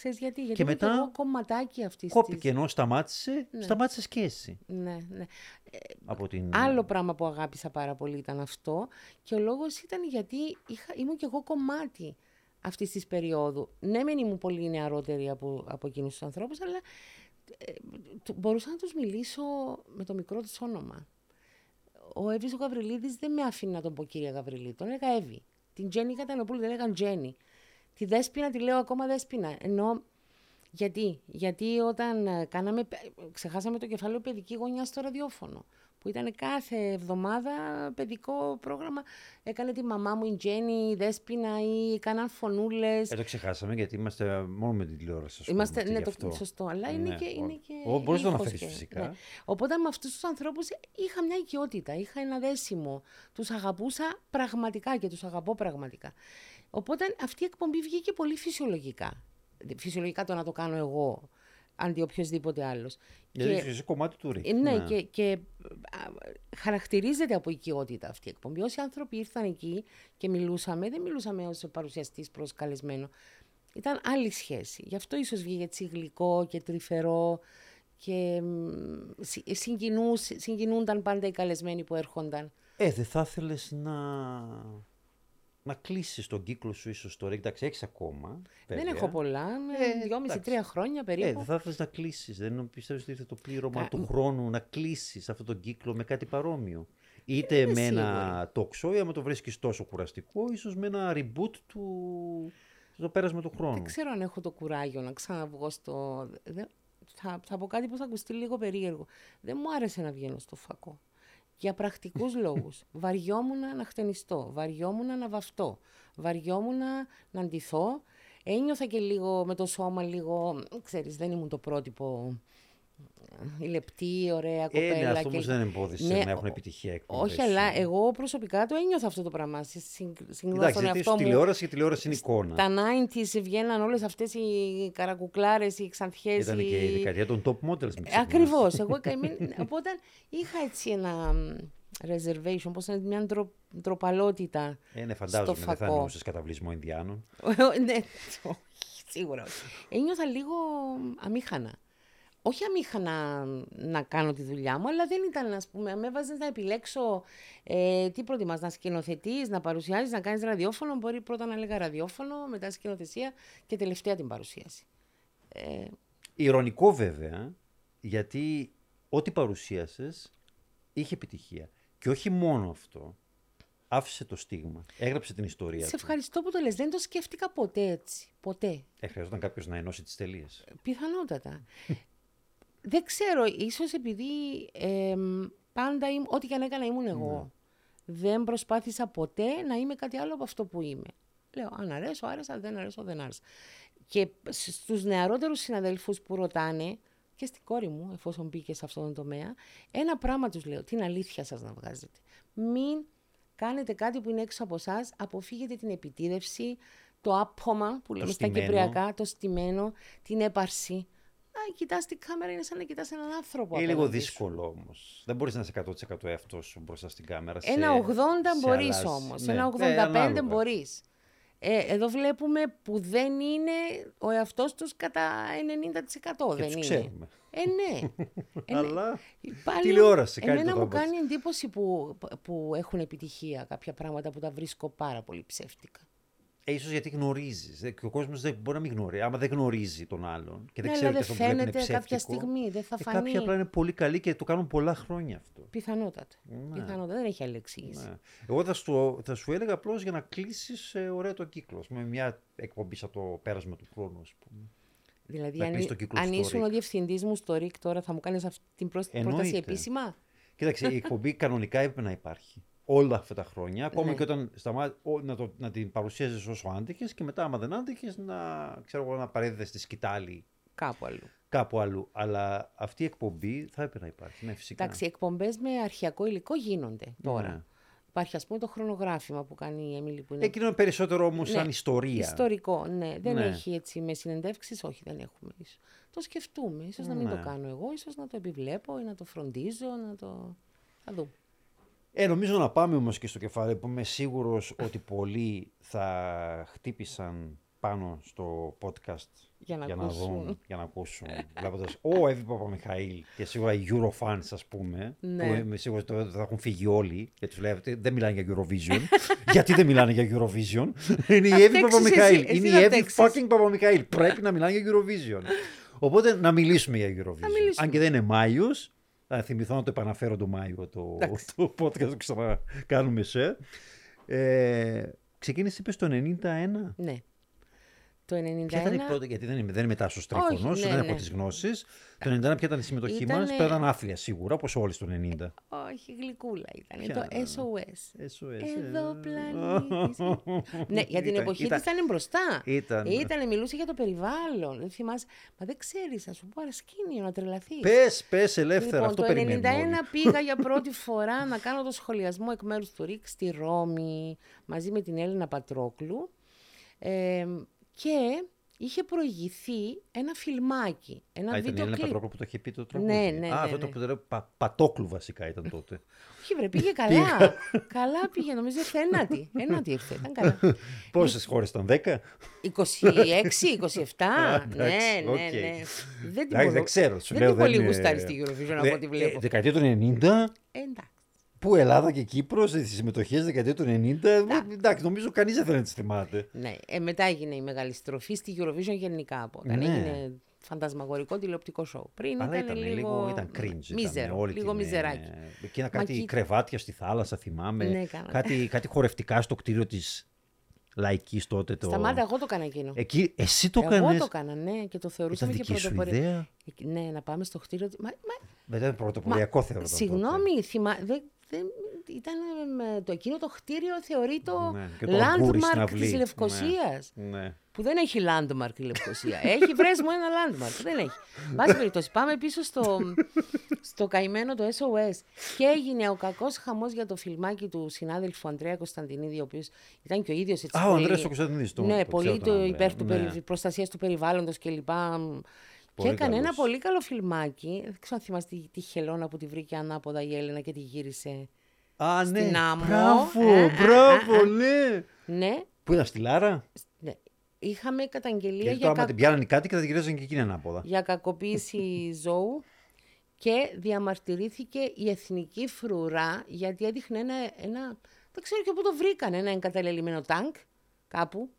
Ξέρεις γιατί, γιατί Και είμαι μετά και εγώ κομματάκι αυτής Κόπηκε της... ενώ σταμάτησε, Ναι. σταμάτησες και εσύ. Ναι, ναι. Από την... Άλλο πράγμα που αγάπησα πάρα πολύ ήταν αυτό και ο λόγος ήταν γιατί είχα, ήμουν κι εγώ κομμάτι αυτής της περίοδου. Ναι, μεν ήμουν πολύ νεαρότερη από, από εκείνους τους ανθρώπους, αλλά ε, του- μπορούσα να τους μιλήσω με το μικρό τους όνομα. Ο Εύης ο Γαβριλίδης δεν με άφηνε να τον πω κυρία Γαβριλίδη, τον έλεγα Εύη. Την Τζέννη Κατανοπούλου την έλεγαν Τζέννη. Τη Δέσποινα τη λέω ακόμα Δέσποινα. Ενώ γιατί, γιατί όταν ε, κάναμε, ξεχάσαμε το κεφάλαιο παιδική γωνιά στο ραδιόφωνο, που ήταν κάθε εβδομάδα παιδικό πρόγραμμα, έκανε τη μαμά μου η Τζέννη, η Δέσποινα ή κάναν φωνούλες. Ε, το ξεχάσαμε γιατί είμαστε μόνο με την τηλεόραση. ασχολούμαστε Είμαστε, ναι, γι' το αυτό. σωστό, αλλά είναι Ναι, και, ο- είναι και ο- μπορείς να το ήχος αναφέρεις και- φυσικά. ναι. Οπότε με αυτούς τους ανθρώπους είχα μια οικειότητα, είχα ένα δέσιμο. Τους αγαπούσα πραγματικά και τους αγαπώ πραγματικά. Οπότε αυτή η εκπομπή βγήκε πολύ φυσιολογικά. Φυσιολογικά το να το κάνω εγώ, αντί οποιοδήποτε άλλος. Γιατί Και- είσαι κομμάτι του ΡΙΚ. ε, Ναι, και, και α, χαρακτηρίζεται από οικειότητα αυτή η εκπομπή. Όσοι άνθρωποι ήρθαν εκεί και μιλούσαμε, δεν μιλούσαμε ως παρουσιαστής προς καλεσμένο. Ήταν άλλη σχέση. Γι' αυτό ίσως βγήκε έτσι γλυκό και τρυφερό και μ, συ- συγκινούς- συγκινούνταν πάντα οι καλεσμένοι που έρχονταν. Ε, δεν θα ήθελες να... να κλείσεις τον κύκλο σου ίσως στο ΡΙΚ. Εντάξει, έχεις ακόμα. Δεν βέβαια. έχω πολλά, με Ε, δυόμιση-τρία χρόνια Ε, περίπου. δεν θα ήθελε να κλείσεις. Δεν πιστεύεις ότι ήρθε το πλήρωμα Κα- του χρόνου να κλείσεις αυτόν τον κύκλο με κάτι παρόμοιο; Είτε είμαι με ένα talk show, ή άμα το βρίσκεις τόσο κουραστικό, ίσως με ένα reboot του. στο πέρασμα του χρόνου. Δεν ξέρω αν έχω το κουράγιο να ξαναβγώ στο... δεν- Θα, θα πω κάτι που θα ακουστεί λίγο περίεργο. Δεν μου άρεσε να βγαίνω στο φακό. Για πρακτικούς λόγους. Βαριόμουν να χτενιστώ, βαριόμουν να βαφτώ, βαριόμουν να αντιθώ. Ένιωθα και λίγο με το σώμα λίγο, ξέρεις, δεν ήμουν το πρότυπο η λεπτή, ωραία Ε, κοπέλα. ναι, αυτό και- όμω δεν εμπόδισε Ναι, να έχουν ο- επιτυχία εκπομπές Όχι, σου. αλλά εγώ προσωπικά το ένιωθα αυτό το πράγμα. Συ- συ- Συγκρίνω Εντάξει, τον γιατί εαυτό στη μου. τηλεόραση και τηλεόραση είναι εικόνα. Τα 90s βγαίναν όλες αυτές οι καρακουκλάρες, οι ξανθιές. Ήταν οι... και η δεκαετία των top models. μην Ε, ξεχνάς. Ακριβώς. Εγώ η καημένη... Οπότε είχα έτσι ένα, reservation, πώς είναι μια ντρο, ντροπαλότητα Ε, ναι, στο φαντάζομαι δεν θα φακό. εννοούσες καταβλισμό Ινδιάνων. ναι, όχι, σίγουρα όχι. Ένιωθα λίγο αμήχανα. Όχι αμήχανα να κάνω τη δουλειά μου, αλλά δεν ήταν, ας πούμε, με έβαζες να επιλέξω ε, τι προτιμάς, να σκηνοθετείς, να παρουσιάζεις, να κάνεις ραδιόφωνο. Μπορεί πρώτα να έλεγα ραδιόφωνο, μετά σκηνοθεσία και τελευταία την παρουσίαση. Ε, Ηρωνικό βέβαια, γιατί ό,τι παρουσίασες είχε επιτυχία. Και όχι μόνο αυτό, άφησε το στίγμα, έγραψε την ιστορία σε του. ευχαριστώ που το λες. Δεν το σκέφτηκα ποτέ έτσι. Ποτέ. Ε, χρειαζόταν κάποιος να ενώσει τις τελείες. Πιθανότατα. Δεν ξέρω, ίσως επειδή εμ, πάντα, ήμ- ό,τι και αν έκανα ήμουν εγώ. Δεν προσπάθησα ποτέ να είμαι κάτι άλλο από αυτό που είμαι. Λέω, αν αρέσω, άρεσα, δεν αρέσω, δεν άρεσα. Και σ- στους νεαρότερους συναδέλφους που ρωτάνε, και στην κόρη μου, εφόσον μπήκε σε αυτόν τον τομέα, ένα πράγμα τους λέω, την αλήθεια σας να βγάζετε. Μην κάνετε κάτι που είναι έξω από εσάς, αποφύγετε την επιτήρευση, το άπωμα που λέμε στα στημένο. κυπριακά, το στημένο, την έπαρση. Να κοιτάς την κάμερα είναι σαν να κοιτάς έναν άνθρωπο. Είναι λίγο απέναντι σου. δύσκολο όμως. Δεν μπορείς να είσαι 100% εαυτός σου μπροστά στην κάμερα. σε- Ένα 80 σε μπορείς αλλάζει. όμως. Ναι, Ένα ε, 85 ανάλογα. μπορείς. Ε, εδώ βλέπουμε που δεν είναι ο εαυτός τους κατά 90% Και δεν τους είναι. ξέρουμε. Ε, ναι. Ε, ναι. Αλλά Πάλι, τηλεόραση, κάτι Εμένα το μου θα πας. κάνει εντύπωση που, που έχουν επιτυχία κάποια πράγματα που τα βρίσκω πάρα πολύ ψεύτικα. Ε, ίσως γιατί γνωρίζεις. Ε, Και ο κόσμος δεν μπορεί να μην γνωρίζει. Άμα δεν γνωρίζει τον άλλον και δεν Ναι, ξέρει αλλά ότι δεν αυτό που βλέπει είναι φαίνεται κάποια ψεύτικο, στιγμή, δεν θα ε, φανεί. Κάποιοι απλά είναι πολύ καλοί και το κάνουν πολλά χρόνια αυτό. Πιθανότατα. Πιθανότατα. Δεν έχει άλλη εξήγηση. Ναι. Εγώ θα σου, θα σου έλεγα απλώς για να κλείσεις ε, ωραίο το κύκλο. Με μια εκπομπή σαν το πέρασμα του χρόνου, ας πούμε. Δηλαδή, Να αν, κλείσει το κύκλο αν στο ήσουν RIC. ο διευθυντής μου στο ΡΙΚ τώρα, θα μου κάνεις αυτή την πρό- πρόταση Εννοείται. επίσημα; Κοίταξε, η εκπομπή κανονικά έπρεπε να υπάρχει. Όλα αυτά τα χρόνια. Ακόμα Ναι. και όταν σταμά... ο- να, το, να την παρουσίαζε όσο άντεχε και μετά, άμα δεν άντεχε, να, ξέρω εγώ, να παρέδιδες στη σκητάλη Κάπου αλλού. κάπου αλλού. Αλλά αυτή η εκπομπή θα έπρεπε να υπάρχει. Ναι, φυσικά. Εντάξει, εκπομπές με αρχαιακό υλικό γίνονται τώρα. Ναι. Υπάρχει, ας πούμε, το χρονογράφημα που κάνει η Έμιλη που είναι. Εκείνο είναι περισσότερο όμως Ναι, σαν ιστορία. Ιστορικό, ναι. Δεν Ναι. έχει έτσι με συνεντεύξεις, όχι, δεν έχουμε. ίσως. Το σκεφτούμε. Ίσως να μην Ναι. το κάνω εγώ, ίσως να το επιβλέπω ή να το φροντίζω, να το. Θα δούμε. Ε, νομίζω να πάμε όμως και στο κεφάλαιο που είμαι σίγουρος ότι πολλοί θα χτύπησαν πάνω στο podcast Για να να ακούσουν. δουν, για να ακούσουν. Βλέποντας, ο Εύη Παπαμιχαήλ και σίγουρα οι Eurofans ας πούμε, Ναι. που είμαι σίγουρος ότι θα έχουν φύγει όλοι και τους λέει «Αυτοί δεν μιλάνε για Eurovision. Γιατί δεν μιλάνε για Eurovision; Είναι η Εύη φταίξεις Παπαμιχαήλ. εσύ, εσύ Είναι η θα Εύη φταίξεις. fucking Παπαμιχαήλ. Πρέπει να μιλάνε για Eurovision. Οπότε να μιλήσουμε για Eurovision. μιλήσουμε. Αν και δεν είναι Μάιος, θα θυμηθώ να το επαναφέρω το Μάιο το, Εντάξει. το podcast που ξανακάνουμε σε. Ε, ξεκίνησε, είπες, το 91. Ναι. Το 91. Ποια ήταν η πρώτη, γιατί δεν είμαι, δεν είμαι τάσος τρίχωνο, Όχι, ναι, δεν έχω ναι. τις γνώσεις. Το 91 ποια ήταν η συμμετοχή μας, Ήτανε- πέραν άθλια σίγουρα, όπως όλοι στο 90. Όχι, γλυκούλα ήταν. Ποια Το ήταν; SOS. SOS. Εδώ ε. πλανήτης. ναι, για την Ήταν- εποχή ήταν- της ήταν μπροστά. Ήταν. Ήτανε, μιλούσε για το περιβάλλον. Δεν θυμάσαι. Μα δεν ξέρεις, θα σου πω παρασκήνιο να τρελαθείς. Πες, πες ελεύθερα, Λοιπόν, αυτό το 91 περιμένουμε. όλοι. πήγα για πρώτη φορά να κάνω το σχολιασμό εκ μέρους του ΡΙΚ στη Ρώμη μαζί με την Έλενα Πατρόκλου ε, και είχε προηγηθεί ένα φιλμάκι, ένα Α, ήταν η βίντεο Έλενα κλιπ. Πατρόκλου που το είχε πει το τραγούδι. Ναι, ναι, Α, ναι, αυτό ναι. το που το λέω πα, Πατρόκλου βασικά ήταν τότε. Όχι βρε, πήγε καλά. καλά πήγε, νομίζω ήρθε ένατη. Ένατη ήρθε, ήταν καλά. Πόσες χώρες ήταν, 10. 26, 27, ναι, εντάξει, ναι, οκ. ναι. Δεν την Εντάξει, πολύ- δεν ξέρω. Σου δεν λέω, την πολύ είναι- γουστάρει στη Eurovision από Δε- ό,τι ε, βλέπω. Δεκαετία του 90, Ε, εντάξει. Που Ελλάδα και Κύπρος, οι συμμετοχές δεκαετία του 90, ε, εντάξει, νομίζω κανείς δεν θέλει να τις θυμάται. Ναι, ε, μετά έγινε η μεγάλη στροφή στη Eurovision γενικά από όταν Ναι. έγινε φαντασμαγορικό τηλεοπτικό σοου. Πριν Αλλά ήταν, ήταν λίγο, ήταν cringe. μίζερο, ήταν, όλη λίγο την, ε, μιζεράκι. Εκείνα κάτι κοίτα- κρεβάτια στη θάλασσα, θυμάμαι. Ναι, κάνα. κάτι, κάτι χορευτικά στο κτίριο της Λαϊκής τότε. Το... Σταμάτα, εγώ το έκανα εκείνο. Εκεί, εσύ το εγώ έκανες; το έκανα, ναι, και το θεωρούσαμε Ήταν και δική σου πρωτοπορία. ιδέα; Ε, Ναι, να πάμε στο κτίριο. της- Μα, μα, Δεν ήταν πρωτοποριακό θεωρώ. τότε. Συγγνώμη, θυμά... δεν, δεν, ήταν με το εκείνο το κτίριο θεωρεί το Ναι, και το αγγούρι στην landmark αυλή. της Λευκοσίας. Ναι. Που δεν έχει landmark η Λευκοσία. έχει, βρες μου ένα landmark. Δεν έχει. Βάση περιπτώσει, πάμε πίσω στο, στο καημένο το SOS. Και έγινε ο κακός χαμός για το φιλμάκι του συνάδελφου Ανδρέα Κωνσταντινίδη, ο οποίος ήταν και ο ίδιος έτσι. Α, ο πολύ- Ανδρέας ο Κωνσταντινίδης, τον- Ναι, τον πολύ ξέρω το τον Ανδρέα. υπέρ του Ναι. περι... προστασίας του περιβάλλοντος κλπ. Και Πολύ έκανε ένα καλός. πολύ καλό φιλμάκι. Δεν ξέρω αν θυμάστε τη, τη χελώνα που τη βρήκε ανάποδα η Έλληνα και τη γύρισε. Α, ναι. Στην άμμο. Μπράβο, Α, α, μπράβο, α, α. ναι. Ναι, Πού ήταν στη Λάρα; ναι. Είχαμε καταγγελία Γιατί για, τώρα, άμα κα... την πιάνανε κάτι και θα την γυρίζανε και εκείνη ανάποδα. για κακοποίηση ζώου και διαμαρτυρήθηκε η εθνική φρουρά γιατί έδειχνε ένα, ένα δεν ξέρω και πού το βρήκαν, ένα εγκαταλελειμμένο τάγκ κάπου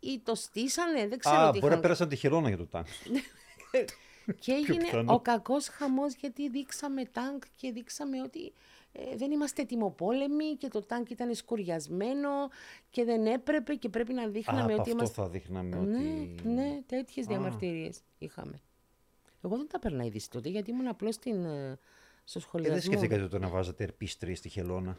ή το στήσανε, δεν ξέρω Α, τι μπορεί να είχαν πέρασαν τη χειρόνα για το τάγκ. Και έγινε πιθανό. ο κακός χαμός γιατί δείξαμε τάγκ και δείξαμε ότι ε, δεν είμαστε τιμοπόλεμοι και το τάγκ ήταν σκουριασμένο και δεν έπρεπε και πρέπει να Α, δείχναμε από ότι αυτό είμαστε... θα δείχναμε Ναι, ότι... ναι, τέτοιες διαμαρτυρίες είχαμε. Εγώ δεν τα παίρνα είδηση τότε γιατί ήμουν απλώς στην, ε, στο Ε, σχολιασμό. δεν σκεφτήκατε τότε να βάζατε ερπίστρι στη χελώνα;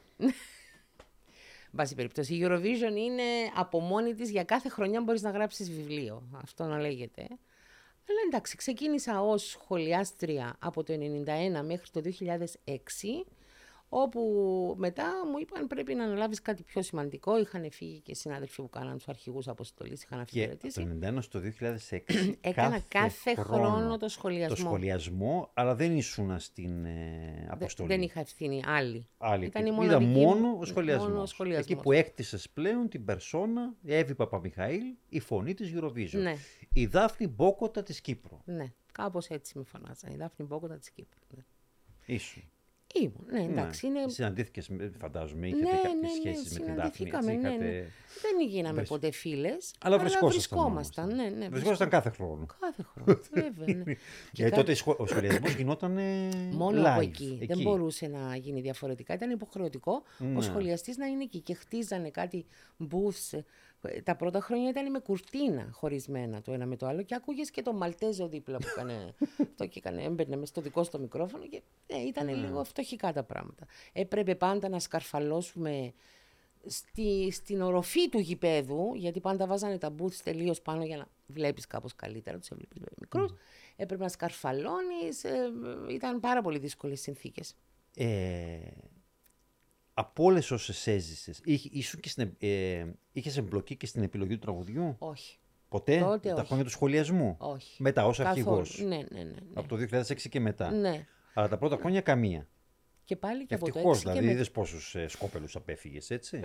Εν πάση περιπτώσει, η Eurovision είναι από μόνη της για κάθε χρονιά μπορείς να γράψεις βιβλίο. Αυτό να λέγεται. Αλλά εντάξει, ξεκίνησα ως σχολιάστρια από το 1991 μέχρι το 2006, όπου μετά μου είπαν πρέπει να αναλάβεις κάτι πιο σημαντικό. Είχαν φύγει και συνάδελφοι που κάναν τους αρχηγούς αποστολής, είχαν Και από αφιερωτήσει. το 91 στο 2006 Έκανα κάθε χρόνο το σχολιασμό. Το σχολιασμό, αλλά δεν ήσουν στην ε, Δε- αποστολή. δεν είχα ευθύνη άλλη. Άλλη Ήταν η Είδα μοναδική μου- μόνο ο σχολιασμός. μόνο ο σχολιασμός. Εκεί που έκτισες πλέον την περσόνα, η Εύη Παπαμιχαήλ, η φωνή της Eurovision. Ναι. Η Δάφνη Μπόκοτα της Κύπρου. Ναι, κάπως έτσι με φωνάζαν. Η Δάφνη Μπόκοτα της Κύπρου. Ναι. Ήσουν. Ήμουν, ναι, εντάξει. Ναι. Είναι... Συναντήθηκες, με- φαντάζομαι, είχατε Ναι, κάποιες ναι, ναι, σχέσεις με την Δάφνη. συναντηθήκαμε, έτσι, ναι, ναι. είχατε- Δεν γίναμε Βρεσ- ποτέ φίλες. Αλλά βρισκόσασταν. βρισκόμασταν. όμως. Ναι, ναι, Βρισκόσασταν κάθε χρόνο. Κάθε χρόνο, βέβαια. Ναι. Και Γιατί κα- τότε σχο- ο σχολιασμός γινόταν Μόνο live, από εκεί. Δεν μπορούσε να γίνει διαφορετικά. Ήταν υποχρεωτικό ο Ναι. σχολιαστής να είναι εκεί. Και χτίζανε κάτι booths. Ε, Τα πρώτα χρόνια ήταν με κουρτίνα χωρισμένα το ένα με το άλλο και άκουγες και το Μαλτέζο δίπλα που έκανε. το και έκανε, έμπαιρνε μες στο δικό στο μικρόφωνο και ε, ήταν Ναι. λίγο φτωχικά τα πράγματα. Έπρεπε πάντα να σκαρφαλώσουμε στη, στην οροφή του γηπέδου, γιατί πάντα βάζανε τα booths τελείως πάνω για να βλέπεις κάπως καλύτερα, τους έβλεπε μικρούς. Έπρεπε να σκαρφαλώνεις. ήταν πάρα πολύ δύσκολες συνθήκες. Ε, από όλες όσες έζησες, ήσουν και στην, ε, είχες εμπλοκή και στην επιλογή του τραγουδιού; Όχι. Ποτέ, Τότε τα όχι. χρόνια του σχολιασμού; Όχι. Μετά, ως Καθόλου. αρχηγός; Ναι, ναι, ναι. ναι. Από το 2006 και μετά; Ναι. Αλλά τα πρώτα χρόνια καμία. Και πάλι και από το Ευτυχώς, 6 δηλαδή, και με... είδες πόσους ε, σκόπελους απέφυγες, έτσι;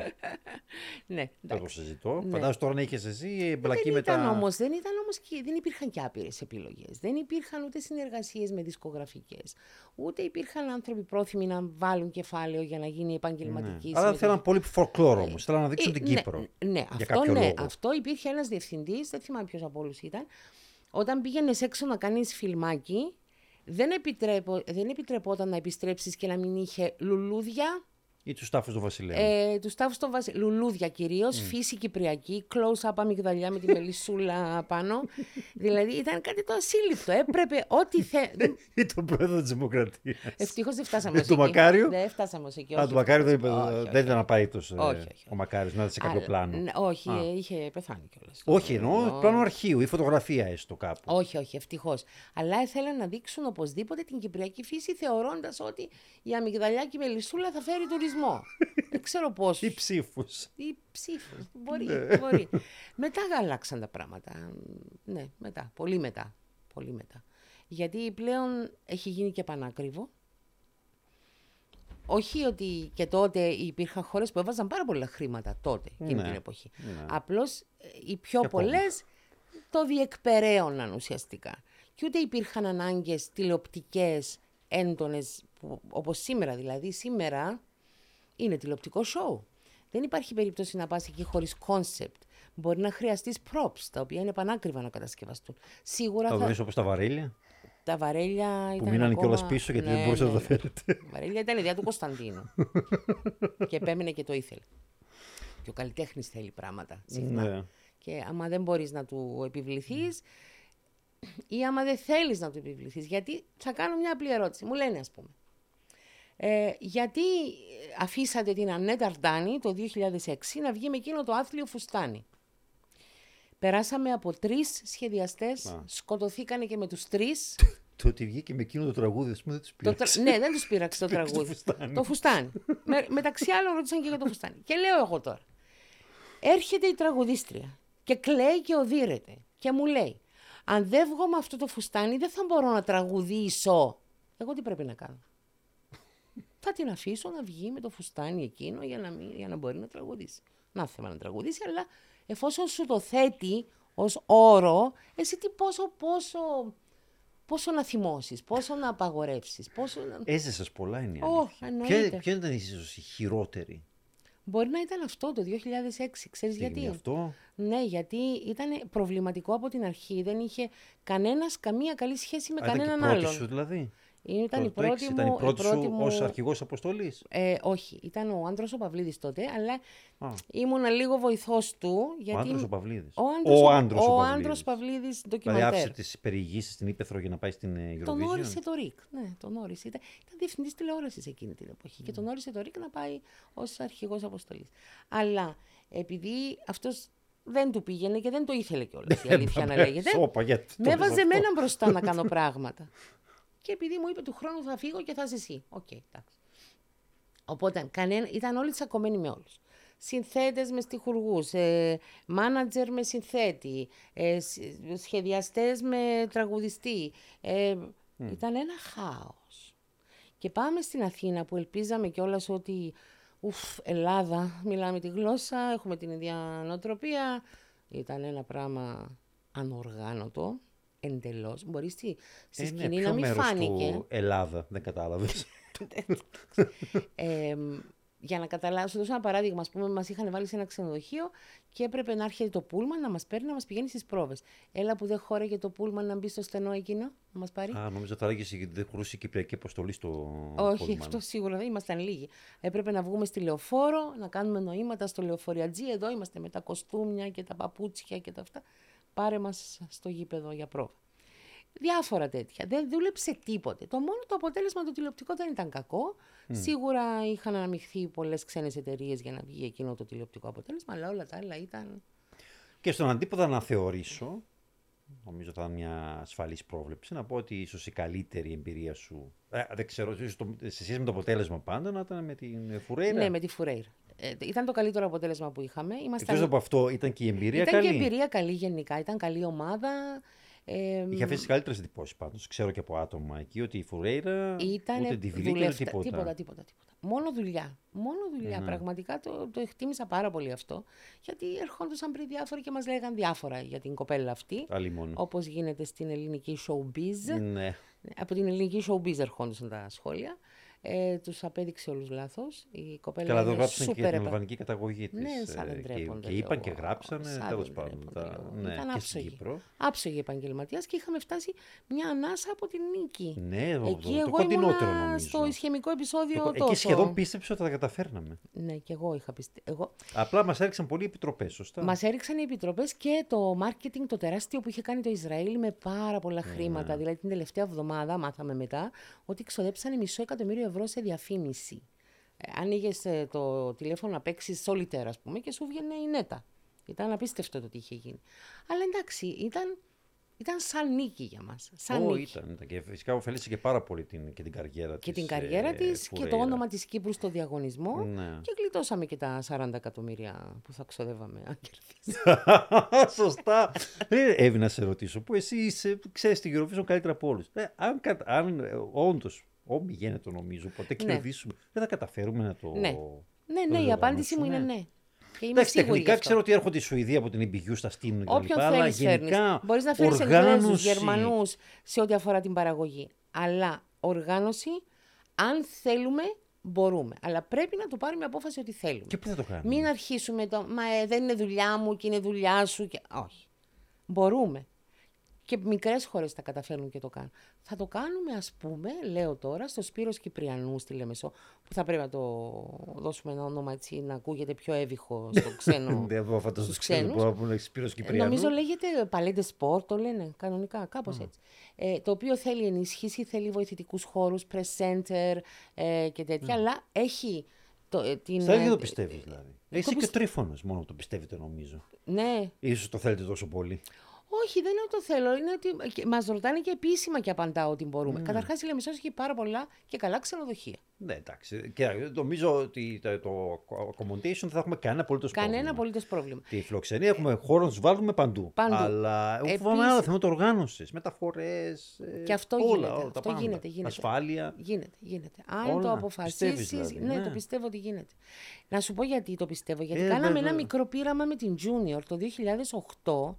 Ναι, Δεν το εντάξει. συζητώ. Ναι. Φαντάζομαι τώρα να είχες εσύ εμπλακή δεν με ήταν τα. όμως, δεν ήταν όμως και δεν υπήρχαν και άπειρες επιλογές. Δεν υπήρχαν ούτε συνεργασίες με δισκογραφικές. Ούτε υπήρχαν άνθρωποι πρόθυμοι να βάλουν κεφάλαιο για να γίνει επαγγελματική Ναι. συμμετοχή. Αλλά θέλαν πολύ folklore όμως. Θέλαν να δείξουν Ε, την ναι, Κύπρο. Ναι, Για αυτό, κάποιο ναι λόγο. αυτό υπήρχε ένας διευθυντής, δεν θυμάμαι ποιος από όλους ήταν. Όταν πήγαινες έξω να κάνεις φιλμάκι, δεν, επιτρέπω, δεν επιτρεπόταν να επιστρέψεις και να μην είχε λουλούδια, Ή τους τάφους του Βασιλέου. ε, τους τάφους των βασι... Λουλούδια κυρίως, φύση κυπριακή, close-up αμυγδαλιά με τη μελισσούλα πάνω. δηλαδή ήταν κάτι το ασύλληπτο. Έπρεπε ό,τι θε. Ή τον πρόεδρο της Δημοκρατίας. Ευτυχώς δεν φτάσαμε Ε, ως το εκεί. Μακάριο; Δεν φτάσαμε ως εκεί. Α, όχι. του Μακάριου δεν, είπε- Όχι, όχι. δεν ήταν απαραίτητος Όχι, όχι. ο Μακάριος να ήταν σε κάποιο Αλλά- πλάνο. ναι, όχι, Α. ε, είχε πεθάνει κιόλας. Όχι, εννοώ πλάνο αρχείου ή φωτογραφία έστω κάπου. Όχι, όχι, ευτυχώς. Αλλά ήθελαν να δείξουν οπωσδήποτε την κυπριακή φύση, θεωρώντας ότι η αμυγδαλιά και η μελισσούλα θα φέρει τουρισμό. Δεν ξέρω πώς. Ή ψήφους. Ή ψήφους. Μπορεί, Ναι. μπορεί. μετά άλλαξαν τα πράγματα. Ναι, μετά. Πολύ μετά. Πολύ μετά. Γιατί πλέον έχει γίνει και πανάκριβο. Όχι ότι και τότε υπήρχαν χώρες που έβαζαν πάρα πολλά χρήματα τότε, εκείνη Ναι, την εποχή. ναι. Απλώς ε, οι πιο Και ακόμα. πολλές το διεκπεραίωναν ουσιαστικά. Και ούτε υπήρχαν ανάγκες τηλεοπτικές έντονες, που, όπως σήμερα δηλαδή. Σήμερα είναι τηλεοπτικό σοου. Δεν υπάρχει περίπτωση να πας εκεί χωρίς concept. Μπορεί να χρειαστείς props, τα οποία είναι πανάκριβα να κατασκευαστούν. Σίγουρα Θα θα... δεις όπως τα βαρέλια τα βαρέλια ήταν που μείνανε ακόμα... κιόλα πίσω γιατί Ναι, δεν μπορούσατε ναι, να τα ναι. φέρετε. Τα βαρέλια ήταν ιδέα του Κωνσταντίνου. και επέμενε και το ήθελε. Και ο καλλιτέχνης θέλει πράγματα συχνά. Ναι. Και άμα δεν μπορείς να του επιβληθείς ή άμα δεν θέλεις να του επιβληθείς. Γιατί θα κάνω μια απλή ερώτηση. Μου λένε ας πούμε. Ε, γιατί αφήσατε την Ανέτα Αρντάνη το 2006 να βγει με εκείνο το άθλιο φουστάνι. Περάσαμε από τρεις σχεδιαστές, Α. σκοτωθήκανε και με τους τρεις. Το ότι βγήκε με εκείνο το τραγούδι, ας πούμε, δεν τους Το πήρε. τρα- Ναι, δεν τους πείραξε το Πήραξε το τραγούδι. φουστάνι. Το φουστάνι. Με- μεταξύ άλλων ρώτησαν και για το φουστάνι. Και λέω εγώ τώρα. Έρχεται η τραγουδίστρια και κλαίει και οδύρεται. Και μου λέει, αν δεν βγω με αυτό το φουστάνι, δεν θα μπορώ να τραγουδήσω. Εγώ τι πρέπει να κάνω; Θα την αφήσω να βγει με το φουστάνι εκείνο για να, μην, για να μπορεί να τραγουδήσει. Να θέμα να τραγουδήσει, αλλά εφόσον σου το θέτει ως όρο, εσύ τι πόσο, πόσο, πόσο να θυμώσεις, πόσο να απαγορεύσεις, πόσο να... Έζεσες πολλά είναι η Ω, αλήθεια. εννοείται. Ποια, ποια ήταν ίσως η χειρότερη; Μπορεί να ήταν αυτό το 2006, ξέρεις στιγμή γιατί. αυτό. Ναι, γιατί ήταν προβληματικό από την αρχή. Δεν είχε κανένας καμία καλή σχέση με Α, ήταν και η κανέναν πρώτη άλλον. σου δηλαδή. Ήταν η Το- το πρώτη έξι μου... Ήταν η πρώτη σου μου- ως αρχηγός αποστολής; Ε, όχι, ήταν ο άντρας ο Παυλίδης τότε, αλλά Α, ήμουνα λίγο βοηθός του. ο Γιατί... άντρας ο Παυλίδης. Ο άντρας ο, ο, άντρας ο, ο άντρας Παυλίδης. Παυλίδης Δηλαδή ντοκιμαντέρ. άφησε τις περιηγήσεις στην Ήπεθρο για να πάει στην ε, Eurovision; Τον όρισε το ΡΙΚ. Ναι, τον όρισε. Ήταν, ήταν διευθυντής τηλεόρασης εκείνη την εποχή και τον όρισε το ΡΙΚ να πάει ως αρχηγός αποστολής. Αλλά επειδή αυτός δεν του πήγαινε και δεν το ήθελε κιόλας, η αλήθεια να λέγεται. Σόπα, γιατί το Με λες έβαζε αυτό. εμένα μπροστά να κάνω πράγματα. Και επειδή μου είπε του χρόνου θα φύγω και θα είσαι εσύ. Οκ, εντάξει. Οπότε κανένα, ήταν όλοι τσακωμένοι με όλους. Συνθέτες με στιχουργούς, ε, μάνατζερ με συνθέτη, ε, σ- σχεδιαστές με τραγουδιστή. Ε, Ήταν ένα χάος. Και πάμε στην Αθήνα που ελπίζαμε κιόλας ότι ουφ, Ελλάδα, μιλάμε τη γλώσσα, έχουμε την ίδια νοοτροπία. Ήταν ένα πράγμα ανοργάνωτο, εντελώς. Μπορείς στη, στη Ε, ναι, σκηνή ποιο να μην μέρος φάνηκε. Του Ελλάδα, δεν κατάλαβες. Ε, για να καταλάβω, σου δώσω ένα παράδειγμα. Α πούμε, μας είχαν βάλει σε ένα ξενοδοχείο και έπρεπε να έρχεται το πούλμαν να μας παίρνει, να μας πηγαίνει στις πρόβες. Έλα που δεν χώραγε το πούλμαν να μπει στο στενό εκείνο, να μας πάρει. Α, νόμιζα θα έλεγες γιατί δεν χωρούσε η Κυπριακή αποστολή στο Όχι, Pullman. αυτό σίγουρα δεν ήμασταν λίγοι. Έπρεπε να βγούμε στη λεωφόρο, να κάνουμε νοήματα στο λεωφοριατζή. Εδώ είμαστε με τα κοστούμια και τα παπούτσια και τα αυτά. Πάρε μας στο γήπεδο για πρόβα. Διάφορα τέτοια. Δεν δούλεψε τίποτε. Το μόνο το αποτέλεσμα του τηλεοπτικό δεν ήταν κακό. Σίγουρα είχαν αναμειχθεί πολλές ξένες εταιρείες για να βγει εκείνο το τηλεοπτικό αποτέλεσμα, αλλά όλα τα άλλα ήταν. Και στον αντίποδα να θεωρήσω, νομίζω θα είναι μια ασφαλής πρόβλεψη, να πω ότι ίσως η καλύτερη εμπειρία σου, ε, δεν ξέρω, ίσως το, σε σχέση με το αποτέλεσμα πάντα, να ήταν με την Φουρέιρα. Ναι, με τη Φουρέιρα. Ε, ήταν το καλύτερο αποτέλεσμα που είχαμε. Ήμασταν... Εκτός από αυτό, ήταν και η εμπειρία ήταν καλή; και εμπειρία καλή γενικά. Ήταν καλή ομάδα. Ε, Είχε αφήσει καλύτερες εντυπώσεις πάντως. Ξέρω και από άτομα εκεί ότι η Φουρέιρα Ήταν ούτε τη βιλή ούτε δουλεύτα- τίποτα. τίποτα, τίποτα, τίποτα. Μόνο δουλειά. Μόνο δουλειά. Ναι. Πραγματικά το, το εκτίμησα πάρα πολύ αυτό. Γιατί ερχόντουσαν πριν διάφοροι και μας λέγαν διάφορα για την κοπέλα αυτή. Άλλη μόνο. Όπως γίνεται στην ελληνική showbiz. Ναι. Από την ελληνική showbiz ερχόντουσαν τα σχόλια. Ε, τους απέδειξε όλους λάθος. Η κοπέλα Καλά, εδώ είναι γράψαν και super για την επα- αλβανική καταγωγή της. Ναι, σαν δεν τρέπονται και είπαν λίγο. και γράψανε, Σαν τέλος δεν πάντων. τρέπονται τα- λίγο. Ναι, Ήταν και στην άψογοι. Κύπρο. Άψογοι επαγγελματίας και είχαμε φτάσει μια ανάσα από την νίκη. Ναι, το, Εκεί το, το εγώ κοντινότερο ήμουνα νομίζω. στο ισχυμικό επεισόδιο Το- τόσο. εκεί σχεδόν πίστεψε ότι θα τα καταφέρναμε. Ναι, και εγώ είχα πιστεί. Εγώ... Απλά μας έριξαν πολλοί επιτροπές, σωστά. Μας έριξαν οι επιτροπές και το marketing το τεράστιο που είχε κάνει το Ισραήλ με πάρα πολλά Ναι. χρήματα. Δηλαδή την τελευταία εβδομάδα μάθαμε μετά ότι ξοδέψανε μισό εκατομμύριο ευρώ σε διαφήμιση. Ε, άνοιγες το τηλέφωνο να παίξεις solitaire, ας πούμε, και σου βγαίνει η νέτα. Ήταν απίστευτο το τι είχε γίνει. Αλλά εντάξει, ήταν, ήταν σαν νίκη για μας. Σαν Ω, νίκη. ήταν, ήταν. Και φυσικά ωφέλησε και πάρα πολύ την, και την καριέρα Και της. την καριέρα ε, της και το Φουρέιρα. όνομα της Κύπρου στο διαγωνισμό. Ναι. Και γλιτώσαμε και τα 40 εκατομμύρια που θα ξοδεύαμε αν κερδίσει. Σωστά. ε, Εύη να σε ρωτήσω, που εσύ είσαι, ξέρεις την Eurovision καλύτερα από όλους. Ε, αν κατα... αν ε, όντως, όμοι γίνεται νομίζω, ποτέ Ναι. κερδίσουμε, δεν θα καταφέρουμε να το... Ναι. Ναι, το ναι, η απάντηση μου είναι διοργανώσουμε. ναι. Και είμαι Εντάξει, σίγουρη γι' τεχνικά αυτό. ξέρω ότι έρχονται οι Σουηδοί από την Ιμπηγιούς, στα στείλουν και Όποιον λοιπά, αλλά θέλεις φέρνεις. γενικά Μπορείς να φέρεις Εγγλέζους, οργάνωση... Γερμανούς σε ό,τι αφορά την παραγωγή. Αλλά οργάνωση, αν θέλουμε, μπορούμε. Αλλά πρέπει να το πάρουμε απόφαση ότι θέλουμε. Και πού θα το κάνουμε; Μην αρχίσουμε το «Μα ε, δεν είναι δουλειά μου και είναι δουλειά σου». Και... Όχι. Μπορούμε. Και μικρές χώρες τα καταφέρνουν και το κάνουν. Θα το κάνουμε, ας πούμε, λέω τώρα, στο Σπύρος Κυπριανούς στη Λεμεσό, που θα πρέπει να το δώσουμε ένα όνομα έτσι να ακούγεται πιο εύηχο στο ξένο. Δεν μπορώ να φανταστώ στους ξένους, ξένους. μπορώ να πούνε Σπύρος Κυπριανού. Νομίζω λέγεται Παλέντε Σπορ, το λένε κανονικά, κάπως έτσι. Ε, το οποίο θέλει ενίσχυση, θέλει βοηθητικούς χώρους, press center ε, και τέτοια, αλλά έχει το, ε, την. Στα ίδια ε, το πιστεύεις δηλαδή. Εσύ και ο πιστε- Τρίφωνος μόνο το πιστεύετε νομίζω. Ναι, Ίσως το θέλετε τόσο πολύ. Όχι, δεν είναι ότι το θέλω. Είναι ότι μας ρωτάνε και επίσημα και απαντάω ότι μπορούμε. Ναι. Καταρχάς, η Λεμεσό έχει πάρα πολλά και καλά ξενοδοχεία. Ναι, εντάξει. Και νομίζω ότι το, το accommodation δεν θα έχουμε κανένα απολύτως πρόβλημα. Κανένα απολύτως πρόβλημα. Τη φιλοξενία έχουμε χώρο να τους βάλουμε παντού. Παντού. Αλλά εγώ Επίσης- φοβάμαι άλλα θέματα οργάνωσης, μεταφορές. Και αυτό όλα, γίνεται, όλα, τα αυτό πάντα. γίνεται, γίνεται. Ασφάλεια. Γίνεται, γίνεται. Αν Όλα. το αποφασίσεις. Πιστεύεις δηλαδή, ναι, ναι. το πιστεύω ότι γίνεται. Να σου πω γιατί το πιστεύω. Γιατί Ε, κάναμε βέβαια. ένα μικρό πείραμα με την Junior το 2008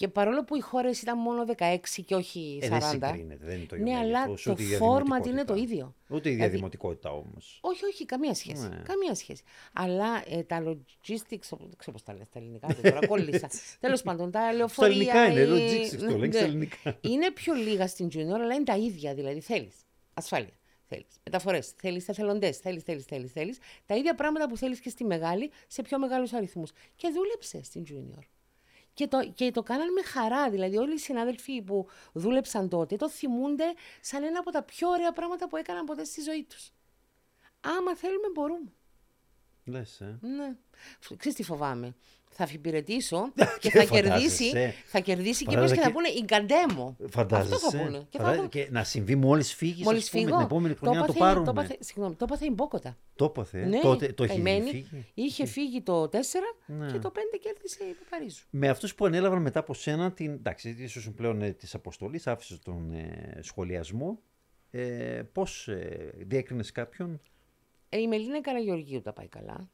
και παρόλο που οι χώρες ήταν μόνο 16 και όχι 40. Ε, δεν συγκρίνεται, δεν είναι το ίδιο ναι, αλλά μέγεθος, το ούτε η format διαδημοτικότητα. είναι το ίδιο. Ούτε η Δηλαδή- διαδημοτικότητα όμως. Όχι, όχι, καμία σχέση. Ναι. Καμία σχέση. Αλλά ε, τα logistics, δεν ξέρω πώς τα λες στα ελληνικά, δεν τώρα κόλλησα. Τέλος πάντων, τα λεωφορεία. ελληνικά είναι, οι- logistics το ναι, λέγεις στα ναι. ελληνικά. Είναι πιο λίγα στην junior, αλλά είναι τα ίδια. Δηλαδή θέλεις ασφάλεια. Θέλεις μεταφορές, θέλεις εθελοντές, θέλεις, θέλεις, θέλεις. Θέλεις. Τα ίδια πράγματα που θέλεις και στη μεγάλη σε πιο μεγάλους αριθμούς. Και δούλεψε στην junior. Και το, και το κάναν με χαρά. Δηλαδή, όλοι οι συνάδελφοι που δούλεψαν τότε το θυμούνται σαν ένα από τα πιο ωραία πράγματα που έκαναν ποτέ στη ζωή τους. Άμα θέλουμε, μπορούμε. Λες, ε. Ναι. Φ- Ξέρεις τι φοβάμαι; Θα αφιπηρετήσω Και και θα φαντάζεσαι. κερδίσει, θα κερδίσει και Φαντάζεσαι ποιος και θα και- πούνε «Ιγκαντέμο». Φαντάζεσαι. Αυτό θα πούνε. Και θα Φαντάζεσαι το- και να συμβεί μόλις φύγεις, Μόλις πούμε, φύγω, την επόμενη χρονιά να το έπαθε- πάρουμε. Το έπαθε, συγγνώμη, το έπαθε η Μπόκοτα. Το έπαθε. Ναι, Τότε το έχει καημένη. φύγει. Είχε φύγει το 4 Ναι. και το 5 κέρδισε η Παπαρίζου. Με αυτούς που ανέλαβαν μετά από σένα, την, εντάξει, ίσως πλέον ε, της αποστολής, άφησες τον ε, σχολιασμό. Ε, Πώς ε, διέκρινες κάποιον; Ε, η Μελίνα Καραγεωργίου τα πάει καλά.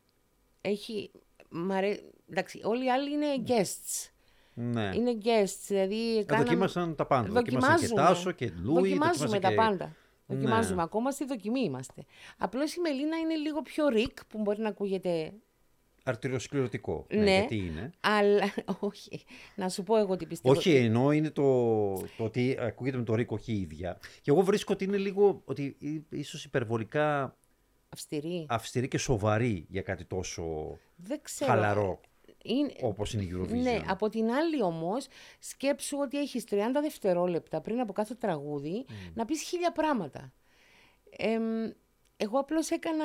Έχει... μ' αρέ- Εντάξει, όλοι οι άλλοι είναι guests. Ναι. Είναι guests, δηλαδή... Ε, κάναμε- Δοκίμασαν τα πάντα. Δοκίμασαν και Δοκιμάζουμε. Τάσο και Λούι. Δοκιμάζουμε δοκίμασαν τα και- πάντα. Ναι. Δοκιμάζουμε. Ακόμα στη δοκιμή είμαστε. Απλώς η Μελίνα είναι λίγο πιο ρικ, που μπορεί να ακούγεται. Αρτηριοσκληρωτικό. Ναι. γιατί είναι. Αλλά. Όχι. Να σου πω εγώ τι πιστεύω. Όχι, ενώ είναι το, το ότι ακούγεται με το ρίκο όχι η ίδια. Και εγώ βρίσκω ότι είναι λίγο, ότι ί- ίσως υπερβολικά Αυστηρή. αυστηρή και σοβαρή για κάτι τόσο Δεν ξέρω. χαλαρό Είναι... όπως είναι η Eurovision. Ναι, από την άλλη όμως σκέψου ότι έχεις 30 δευτερόλεπτα πριν από κάθε τραγούδι να πεις χίλια πράγματα. Εμ, εγώ απλώς έκανα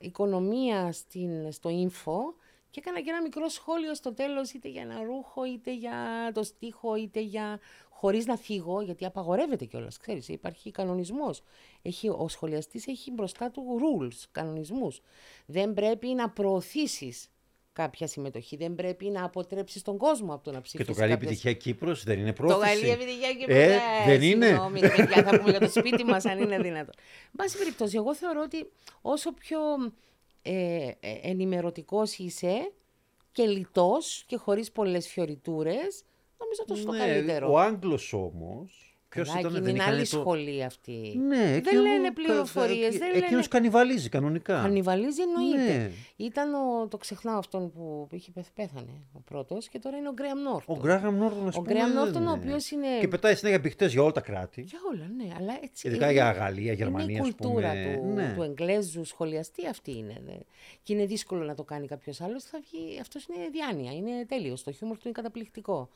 οικονομία στην, στο info και έκανα και ένα μικρό σχόλιο στο τέλος είτε για ένα ρούχο, είτε για το στίχο, είτε για... χωρίς να θίγω, γιατί απαγορεύεται κιόλας, ξέρεις, υπάρχει κανονισμός. Έχει, ο σχολιαστής έχει μπροστά του rules, κανονισμούς. Δεν πρέπει να προωθήσεις κάποια συμμετοχή. Δεν πρέπει να αποτρέψεις τον κόσμο από το να Και ψηφίσει. το καλή κάποιες- επιτυχία Κύπρος δεν είναι Το πρόθεση. καλή επιτυχία και Ε, μετά, δεν είναι. Συγγνώμη, ρε παιδιά, θα πούμε για το σπίτι μας, αν είναι δυνατόν. Εν πάση περιπτώσει, εγώ θεωρώ ότι όσο πιο ε, ε, ενημερωτικός είσαι και λιτός και χωρίς πολλές φιωριτούρες, νομίζω τόσο το Ναι, καλύτερο. Ο Άγγλος όμως, ποιος Καλά, ήταν, εκείνη δεν είναι είχαν άλλη το... σχολή αυτή. Ναι, δεν εκείνο- λένε κα- πληροφορίες, κα- δεν Εκείνος λένε... κανιβαλίζει κανονικά. Κανιβαλίζει εννοείται. Ναι. Ήταν ο, το ξεχνάω αυτόν που είχε πεθ- πέθανε ο πρώτος και τώρα είναι ο Γκρέαμ Νόρτον. Ο Γκράγαμ Νόρτον, ας Ο πούμε, Γκρέαμ δεν Νόρτον, ο είναι. οποίος είναι... Και πετάει συνέχεια μπηχτές για όλα τα κράτη. Για όλα, ναι, αλλά έτσι. Ειδικά είναι- για Γαλλία, Γερμανία, Είναι η ας κουλτούρα πούμε. του, Ναι. του Εγγλέζου σχολιαστή αυτή είναι. δε. Και είναι δύσκολο να το κάνει κάποιος άλλος. Θα βγει, αυτός είναι διάνοια, είναι τέλειος. Το χιούμορ του είναι καταπληκτικό.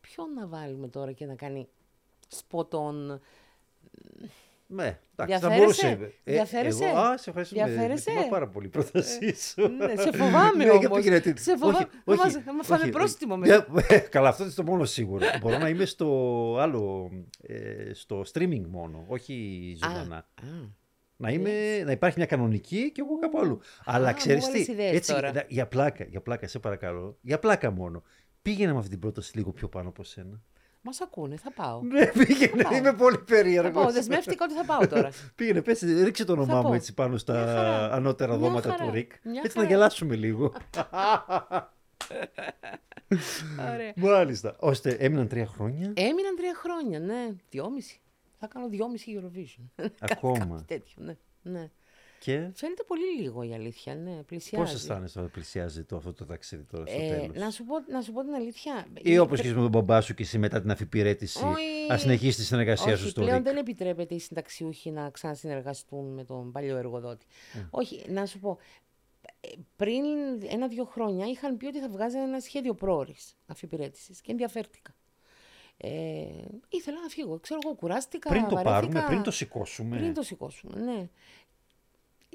Ποιον να βάλουμε τώρα και να κάνει σποτών. Ναι, εντάξει, θα Διαφέρεσαι; μπορούσε. Διαφέρεσαι; εγώ, α, σε ευχαριστώ. με- Διαφέρεσαι; με τιμά πάρα πολύ η πρότασή σου. ναι, σε φοβάμαι Ναι, για όμως. πήγαινε την- Σε φοβάμαι. Όχι, Θα όχι, μας- θα μας φάμε όχι. πρόστιμο Για- ε, Καλά, αυτό είναι το μόνο σίγουρο. Μπορώ να είμαι στο άλλο, ε, στο streaming μόνο, όχι ζωντανά. Α, Να, είμαι, να υπάρχει μια κανονική και εγώ κάπου αλλού. Αλλά Α, ξέρεις μου τι, έβαλες ιδέες έτσι, τώρα. δα- για πλάκα, για πλάκα, σε παρακαλώ, για πλάκα μόνο. Πήγαινε με αυτή την πρόταση λίγο πιο πάνω από σένα. Μας ακούνε, θα πάω. Ναι, πήγαινε, πάω. είμαι πολύ θα πάω. περίεργος. Δεσμεύτηκα ότι θα πάω τώρα. Πήγαινε, πες, ρίξε το όνομά μου πω. έτσι πάνω στα Μια χαρά. ανώτερα Μια δώματα χαρά. του Ρικ. Μια έτσι να χαρά. γελάσουμε λίγο. Ωραία. Μάλιστα. Ώστε έμειναν τρία χρόνια. Έμειναν τρία χρόνια, ναι. Δυόμιση. Θα κάνω δυόμιση Eurovision. Ακόμα. Κάτι τέτοιο, ναι. ναι. Και Φαίνεται πολύ λίγο η αλήθεια, ναι. Πλησιάζει. πώς αισθάνεσαι όταν πλησιάζει το, αυτό το ταξίδι τώρα στο Ε, τέλος; να, σου πω, να σου πω την αλήθεια. Ή όπως και με τον μπαμπά σου και εσύ μετά την αφιπηρέτηση, Όχι. να συνεχίσει τη συνεργασία Όχι, σου στο πλέον Ρικ. δεν επιτρέπεται οι συνταξιούχοι να ξανασυνεργαστούν με τον παλιό εργοδότη. Όχι, να σου πω. ε, Πριν ένα-δύο χρόνια είχαν πει ότι θα βγάζανε ένα σχέδιο πρόορης αφιπηρέτησης και ενδιαφέρθηκα. Ε, ήθελα να φύγω. Ξέρω εγώ, κουράστηκα. Πριν το βαρέθηκα. πάρουμε, πριν το σηκώσουμε. Πριν το σηκώσουμε, ναι.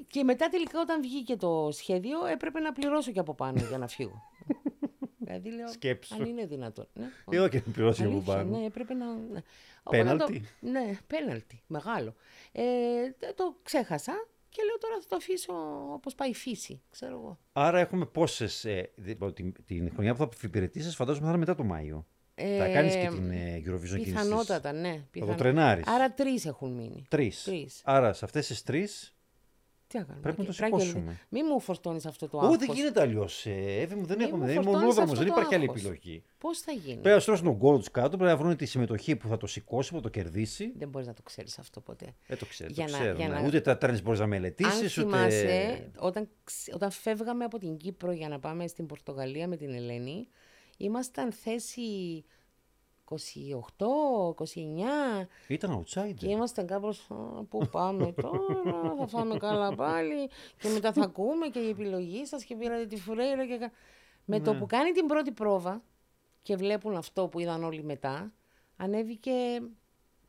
Και μετά τελικά όταν βγήκε το σχέδιο έπρεπε να πληρώσω και από πάνω για να φύγω. Δηλαδή λέω, Σκέψου. αν είναι δυνατόν. Ναι, Ε, όχι, να πληρώσει από Αλήθεια, πάνω. ναι, έπρεπε να... Ναι. Οπότε Πέναλτι. Το, ναι, πέναλτι, μεγάλο. Ε, τε- το ξέχασα και λέω τώρα θα το αφήσω όπως πάει η φύση, ξέρω εγώ. Άρα έχουμε πόσες. Ε, δι- την, την χρονιά που θα υπηρετήσεις, φαντάζομαι θα είναι μετά το Μάιο. θα κάνεις και την ε, Eurovision κίνησης. Πιθανότατα, ναι. Θα το πιθανό- τρενάρεις. Άρα τρεις έχουν μείνει. Τρεις. τρεις. Άρα σε αυτές τις τρεις. Τι να κάνουμε. Πρέπει να το Τράκελ, σηκώσουμε. Μη μου φορτώνεις αυτό το Όχι, άγχος. δεν γίνεται αλλιώς. Ε, Εύη μου, δεν Μη έχουμε. μου Δεν είναι φορτώνεις μονόδρομο, αυτό δεν το υπάρχει άλλη άγχος. επιλογή. Πώς θα γίνει; Πρέπει να στρώσει τον γκολ τους κάτω, πρέπει να βρουν τη συμμετοχή που θα το σηκώσει, που θα το κερδίσει. Δεν μπορείς να το ξέρεις αυτό ποτέ. Ε, το ξέρω. Για το να- ξέρω για ναι. να- Ούτε τα τρέντ μπορείς να Αν μελετήσει, ούτε. θυμάσαι, όταν, ξ- όταν φεύγαμε από την Κύπρο για να πάμε στην Πορτογαλία με την Ελένη, ήμασταν θέση 28, 29 Ήταν outsider. και ήμασταν κάπως, «Α, πού πάμε τώρα, θα φάμε καλά πάλι και μετά θα ακούμε και η επιλογή σας και πήρατε τη φουρέιρα και... κα-». Με Ναι. το που κάνει την πρώτη πρόβα και βλέπουν αυτό που είδαν όλοι μετά, ανέβηκε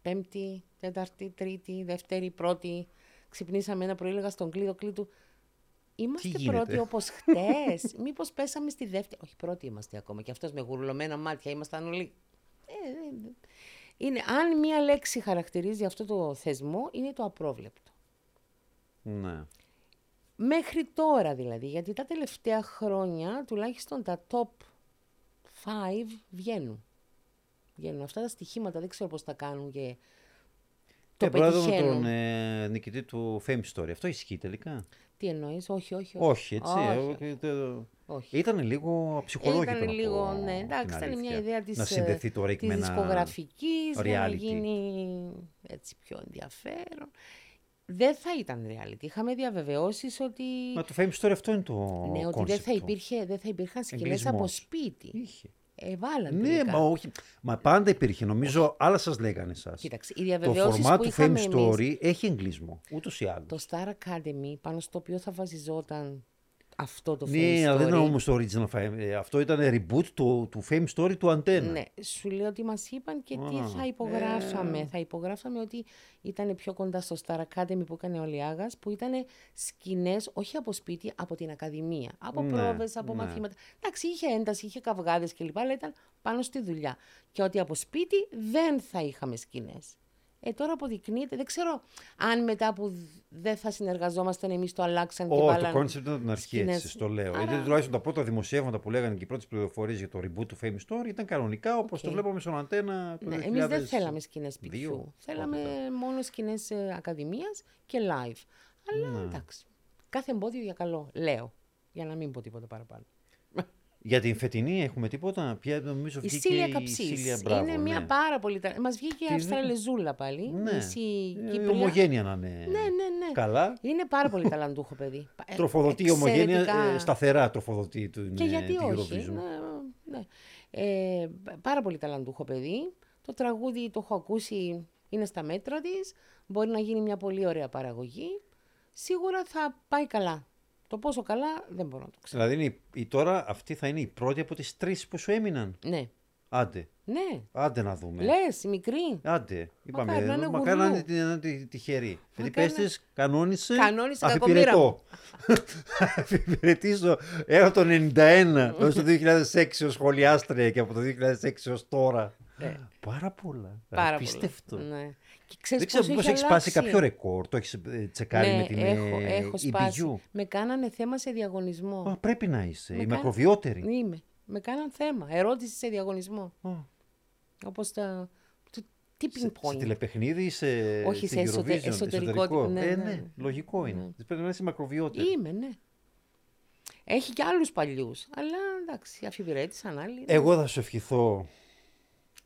πέμπτη, τέταρτη, τρίτη, δεύτερη, πρώτη. Ξυπνήσαμε ένα πρωί, έλεγα στον κλείδο κλείδου. Είμαστε γίνεται;» πρώτοι όπως χτες. Μήπως πέσαμε στη δεύτερη. Όχι, πρώτοι είμαστε ακόμα. Και αυτός με γουρλωμένα μάτια. Ήμασταν όλοι. Ε, ε, ε. είναι, αν μία λέξη χαρακτηρίζει αυτό το θεσμό, είναι το απρόβλεπτο. Ναι. Μέχρι τώρα δηλαδή, γιατί τα τελευταία χρόνια τουλάχιστον τα top 5 βγαίνουν. Βγαίνουν αυτά τα στοιχήματα, δεν ξέρω πώς τα κάνουν και το Ε, μπορεί να δούμε πετυχαίνουν. τον ε, νικητή του Fame Story. Αυτό ισχύει τελικά; Τι εννοείς, όχι, όχι. Όχι, έτσι. Όχι, ε, το- όχι. Ήταν λίγο ψυχολόγητο. Ήταν να λίγο, πω ναι, την εντάξει, ήταν μια αλήθεια. ιδέα της, Να συνδεθεί το ε, Rick της με ένα δισκογραφικής για να reality. γίνει έτσι πιο ενδιαφέρον. Δεν θα ήταν reality. Είχαμε διαβεβαιώσεις ότι, Μα το Fame Story αυτό είναι το ναι, ότι δεν, θα concept του. υπήρχε, δεν θα υπήρχαν σκηνές Εγκλισμός. από σπίτι. Είχε. Ε, βάλαν Ναι, τελικά. μα όχι. Μα πάντα υπήρχε. Νομίζω άλλα σας λέγανε εσάς. Κοίταξε, οι Το διαβεβαιώσεις φορμά που του είχαμε Fame εμείς, Story έχει εγκλισμό. Ούτως ή άλλως. το Star Academy, πάνω στο οποίο θα βασιζόταν αυτό το Ναι, Fame αλλά δεν Story. είναι όμως το original Fame. Ε, Αυτό ήταν reboot του, του Fame Story του Αντένα. Ναι, σου λέω ότι μας είπαν και τι Α, θα υπογράφαμε. ε. Θα υπογράφαμε ότι ήταν πιο κοντά στο Star Academy που έκανε ο Λιάγας, που ήταν σκηνές, όχι από σπίτι, από την Ακαδημία. Από Ναι, πρόβες, από ναι. μαθήματα. Εντάξει, είχε ένταση, είχε καυγάδες κλπ, αλλά ήταν πάνω στη δουλειά. Και ότι από σπίτι δεν θα είχαμε σκηνές. Ε, τώρα αποδεικνύεται, δεν ξέρω αν μετά που δ- δεν θα συνεργαζόμασταν εμείς το αλλάξαν και Όχι, βάλαν το concept ήταν από την αρχή σκηνές. έτσι, το λέω. Άρα- Γιατί τουλάχιστον τα πρώτα δημοσιεύματα που λέγανε και οι πρώτες πληροφορίες για το reboot του Fame Story ήταν κανονικά όπως το Οκ. βλέπαμε στον Αντένα το Ναι, 2002. εμείς δεν θέλαμε σκηνές σπιτιού. Πότε Θέλαμε μόνο σκηνές ε, ακαδημίας και live. Αλλά Ναι. εντάξει. Κάθε εμπόδιο για καλό, λέω. Για να μην πω τίποτα παραπάνω. Για την φετινή έχουμε τίποτα; Πια νομίζω Η βγήκε Σίλια η Καψής Σίλια, μπράβο, είναι μια ναι. πάρα πολύ... τα- Μας βγήκε η Τι- Αυστραλεζούλα πάλι. Ναι. Μισή Ε, Κύπρια. ομογένεια να είναι. Ναι, ναι, ναι. Καλά. Είναι πάρα πολύ ταλαντούχο παιδί. Ε, Τροφοδοτεί ομογένεια, εξαιρετικά. ε, σταθερά τροφοδοτεί του Και γιατί την όχι. Eurovision. Ναι, ναι. Ε, πάρα πολύ ταλαντούχο παιδί. Το τραγούδι το έχω ακούσει, είναι στα μέτρα της. Μπορεί να γίνει μια πολύ ωραία παραγωγή. Σίγουρα θα πάει καλά. Το πόσο καλά δεν μπορώ να το ξέρω. Δηλαδή είναι η, η τώρα αυτή θα είναι η πρώτη από τις τρεις που σου έμειναν. Ναι, Άντε, ναι. άντε να δούμε. Λες, η μικρή. Άντε, είπαμε, Μακάρι να είναι μακάρι να είναι γουρλού. τη- να είναι τη- τυχερή. Γιατί Μακάρι πες να- της, κανόνισε, Κανόνισε, αφιπηρετώ. Αφιπηρετήσω έως το 91, έως το 2006 ως σχολιάστρια και από το 2006 ως τώρα. Ε. Πάρα πολλά. Πάρα Απίστευτο. πολλά. Ναι. Και ξέρεις Δεν ξέρω πώς πώς έχει έχεις σπάσει αλλάξει. κάποιο ρεκόρ, το έχεις ε, τσεκάρει ναι, με την έχω, ε, έχω σπάσει. EBU. Με κάνανε θέμα σε διαγωνισμό. Α, πρέπει να είσαι, Με η κα- μακροβιότερη. Είμαι. Με κάναν θέμα. Ερώτηση σε διαγωνισμό. Α, Όπως τα... το σε, tipping σε point. τηλεπαιχνίδι ή σε, Όχι, στην σε εσωτε- Eurovision, εσωτερικό, ναι, ε, ναι, ναι, ναι. λογικό είναι. Ναι. Πρέπει να είσαι μακροβιότερη. Είμαι, ναι. Έχει και άλλους παλιούς. Αλλά εντάξει, αφιβηρέτησαν άλλοι. Εγώ θα σου ευχηθώ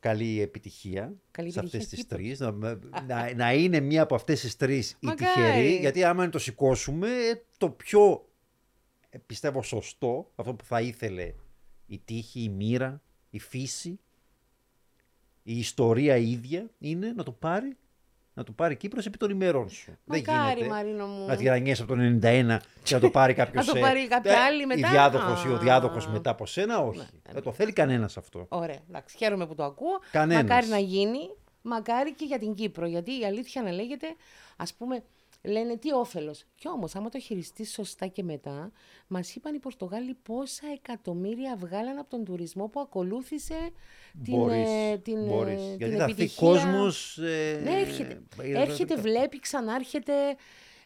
καλή επιτυχία Καλή σε αυτές επιτυχία, τις τίποτα. τρεις. Να, να, να είναι μία από αυτές τις τρεις η Μακάρι. τυχερή. Γιατί άμα το σηκώσουμε, το πιο ε, πιστεύω σωστό, αυτό που θα ήθελε η τύχη, η μοίρα, η φύση, η ιστορία η ίδια, είναι να το πάρει να το πάρει Κύπρος επί των ημερών σου. Μακάρι, Δεν γίνεται Μαρίνο μου. να τη γρανιέσαι από το 91 και να το πάρει κάποιο. Να το πάρει κάποια άλλη μετά; Η διάδοχος ή ο Α. διάδοχος μετά από σένα, όχι. Ναι, Δεν το θέλει κανένας αυτό. Ωραία, εντάξει, χαίρομαι που το ακούω. Κανένας. Μακάρι να γίνει, μακάρι και για την Κύπρο. Γιατί η αλήθεια να λέγεται, ας πούμε, λένε τι όφελος. Κι όμως, άμα το χειριστείς σωστά και μετά, μας είπαν οι Πορτογάλοι πόσα εκατομμύρια βγάλαν από τον τουρισμό που ακολούθησε την, Μπορείς, ε, την, ε, μπορείς. την Γιατί θα έρθει επιτυχία. κόσμος... ε, Ναι, έρχεται. ε, έρχεται, ε, βλέπει, ξανάρχεται.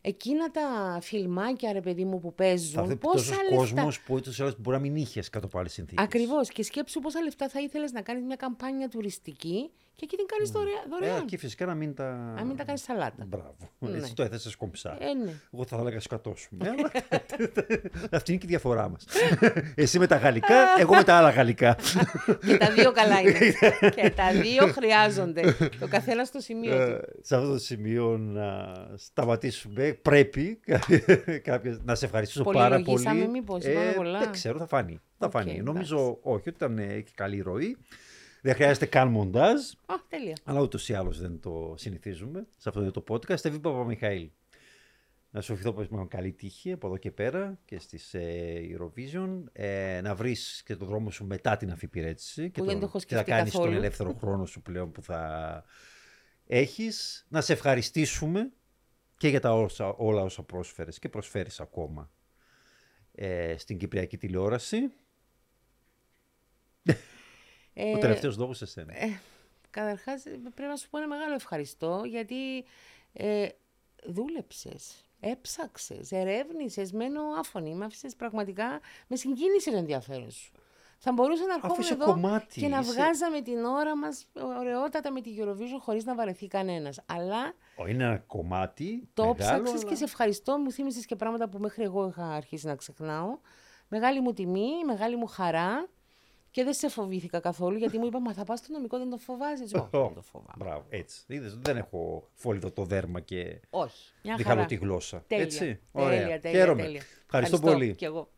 Εκείνα τα φιλμάκια, ρε παιδί μου, που Θα παίζουν. έρθει Πόσα τόσος λεφτά. κόσμος που ούτως ή άλλως μπορεί να μην είχες κάτω από άλλες συνθήκες. Ακριβώς. Και σκέψου πόσα λεφτά θα ήθελες να κάνεις μια καμπάνια τουριστική και εκεί την κάνεις δωρεάν. Ε, δωρεάν. και φυσικά να μην τα... Να μην τα κάνεις σαλάτα. Μπράβο. Ναι. Εσύ το έθεσες κομψά. Ε, ναι. Εγώ θα έλεγα σκατώσουμε. αλλά Αυτή είναι και η διαφορά μας. Εσύ με τα γαλλικά, εγώ με τα άλλα γαλλικά. και τα δύο καλά είναι. και τα δύο χρειάζονται. Το καθένας στο σημείο του. Ε, σε αυτό το σημείο να σταματήσουμε. Πρέπει κάποιες, να σε ευχαριστήσω πάρα πολύ. Πολυλογήσαμε μήπως, είπαμε πολλά. Δεν ξέρω, θα φανεί. Θα Οκ, φανεί. εντάξει. Νομίζω όχι, ότι ήταν, ε, έχει καλή ροή. Δεν χρειάζεται καν μοντάζ. Α, τέλεια. Αλλά ούτως ή άλλως δεν το συνηθίζουμε σε αυτό εδώ το podcast. Εύη Παπαμιχαήλ. Να σου ευχηθώ πως με καλή τύχη από εδώ και πέρα και στις ε, Eurovision. Ε, να βρεις και το δρόμο σου μετά την αφυπηρέτηση και, δεν τον- το έχω και θα σκεφτεί κάνεις τον καθόλου. ελεύθερο χρόνο σου πλέον που θα έχεις. Να σε ευχαριστήσουμε και για τα όσα, όλα όσα πρόσφερες και προσφέρεις ακόμα ε, στην Κυπριακή τηλεόραση. Ε, Ο τελευταίος λόγος σε σένα. Καταρχάς πρέπει να σου πω ένα μεγάλο ευχαριστώ γιατί ε, δούλεψες, έψαξες, ερεύνησες, μένω άφωνη. Με άφησες πραγματικά, με συγκίνησε το ενδιαφέρον σου. Θα μπορούσα να ερχόμουν είσαι εδώ κομμάτι, και να είσαι- βγάζαμε την ώρα μας ωραιότατα με τη Eurovision χωρίς να βαρεθεί κανένας. Αλλά Ω, Είναι ένα κομμάτι το μεγάλο, ψάξες αλλά- και σε ευχαριστώ. Μου θύμισες και πράγματα που μέχρι εγώ είχα αρχίσει να ξεχνάω. Μεγάλη μου τιμή, μεγάλη μου χαρά. Και δεν σε φοβήθηκα καθόλου γιατί μου είπα Μα θα πας στο νομικό, δεν το φοβάσαι. Όχι, δεν το φοβάμαι. Μπράβο, έτσι. Είδες, δεν έχω φόλιδο το δέρμα και Όχι. Μια διχαλώ χαρά. τη γλώσσα. Τέλεια. Έτσι. Τέλεια, Ωραία. τέλεια, Χαίρομαι. τέλεια. Ευχαριστώ πολύ. Κι εγώ.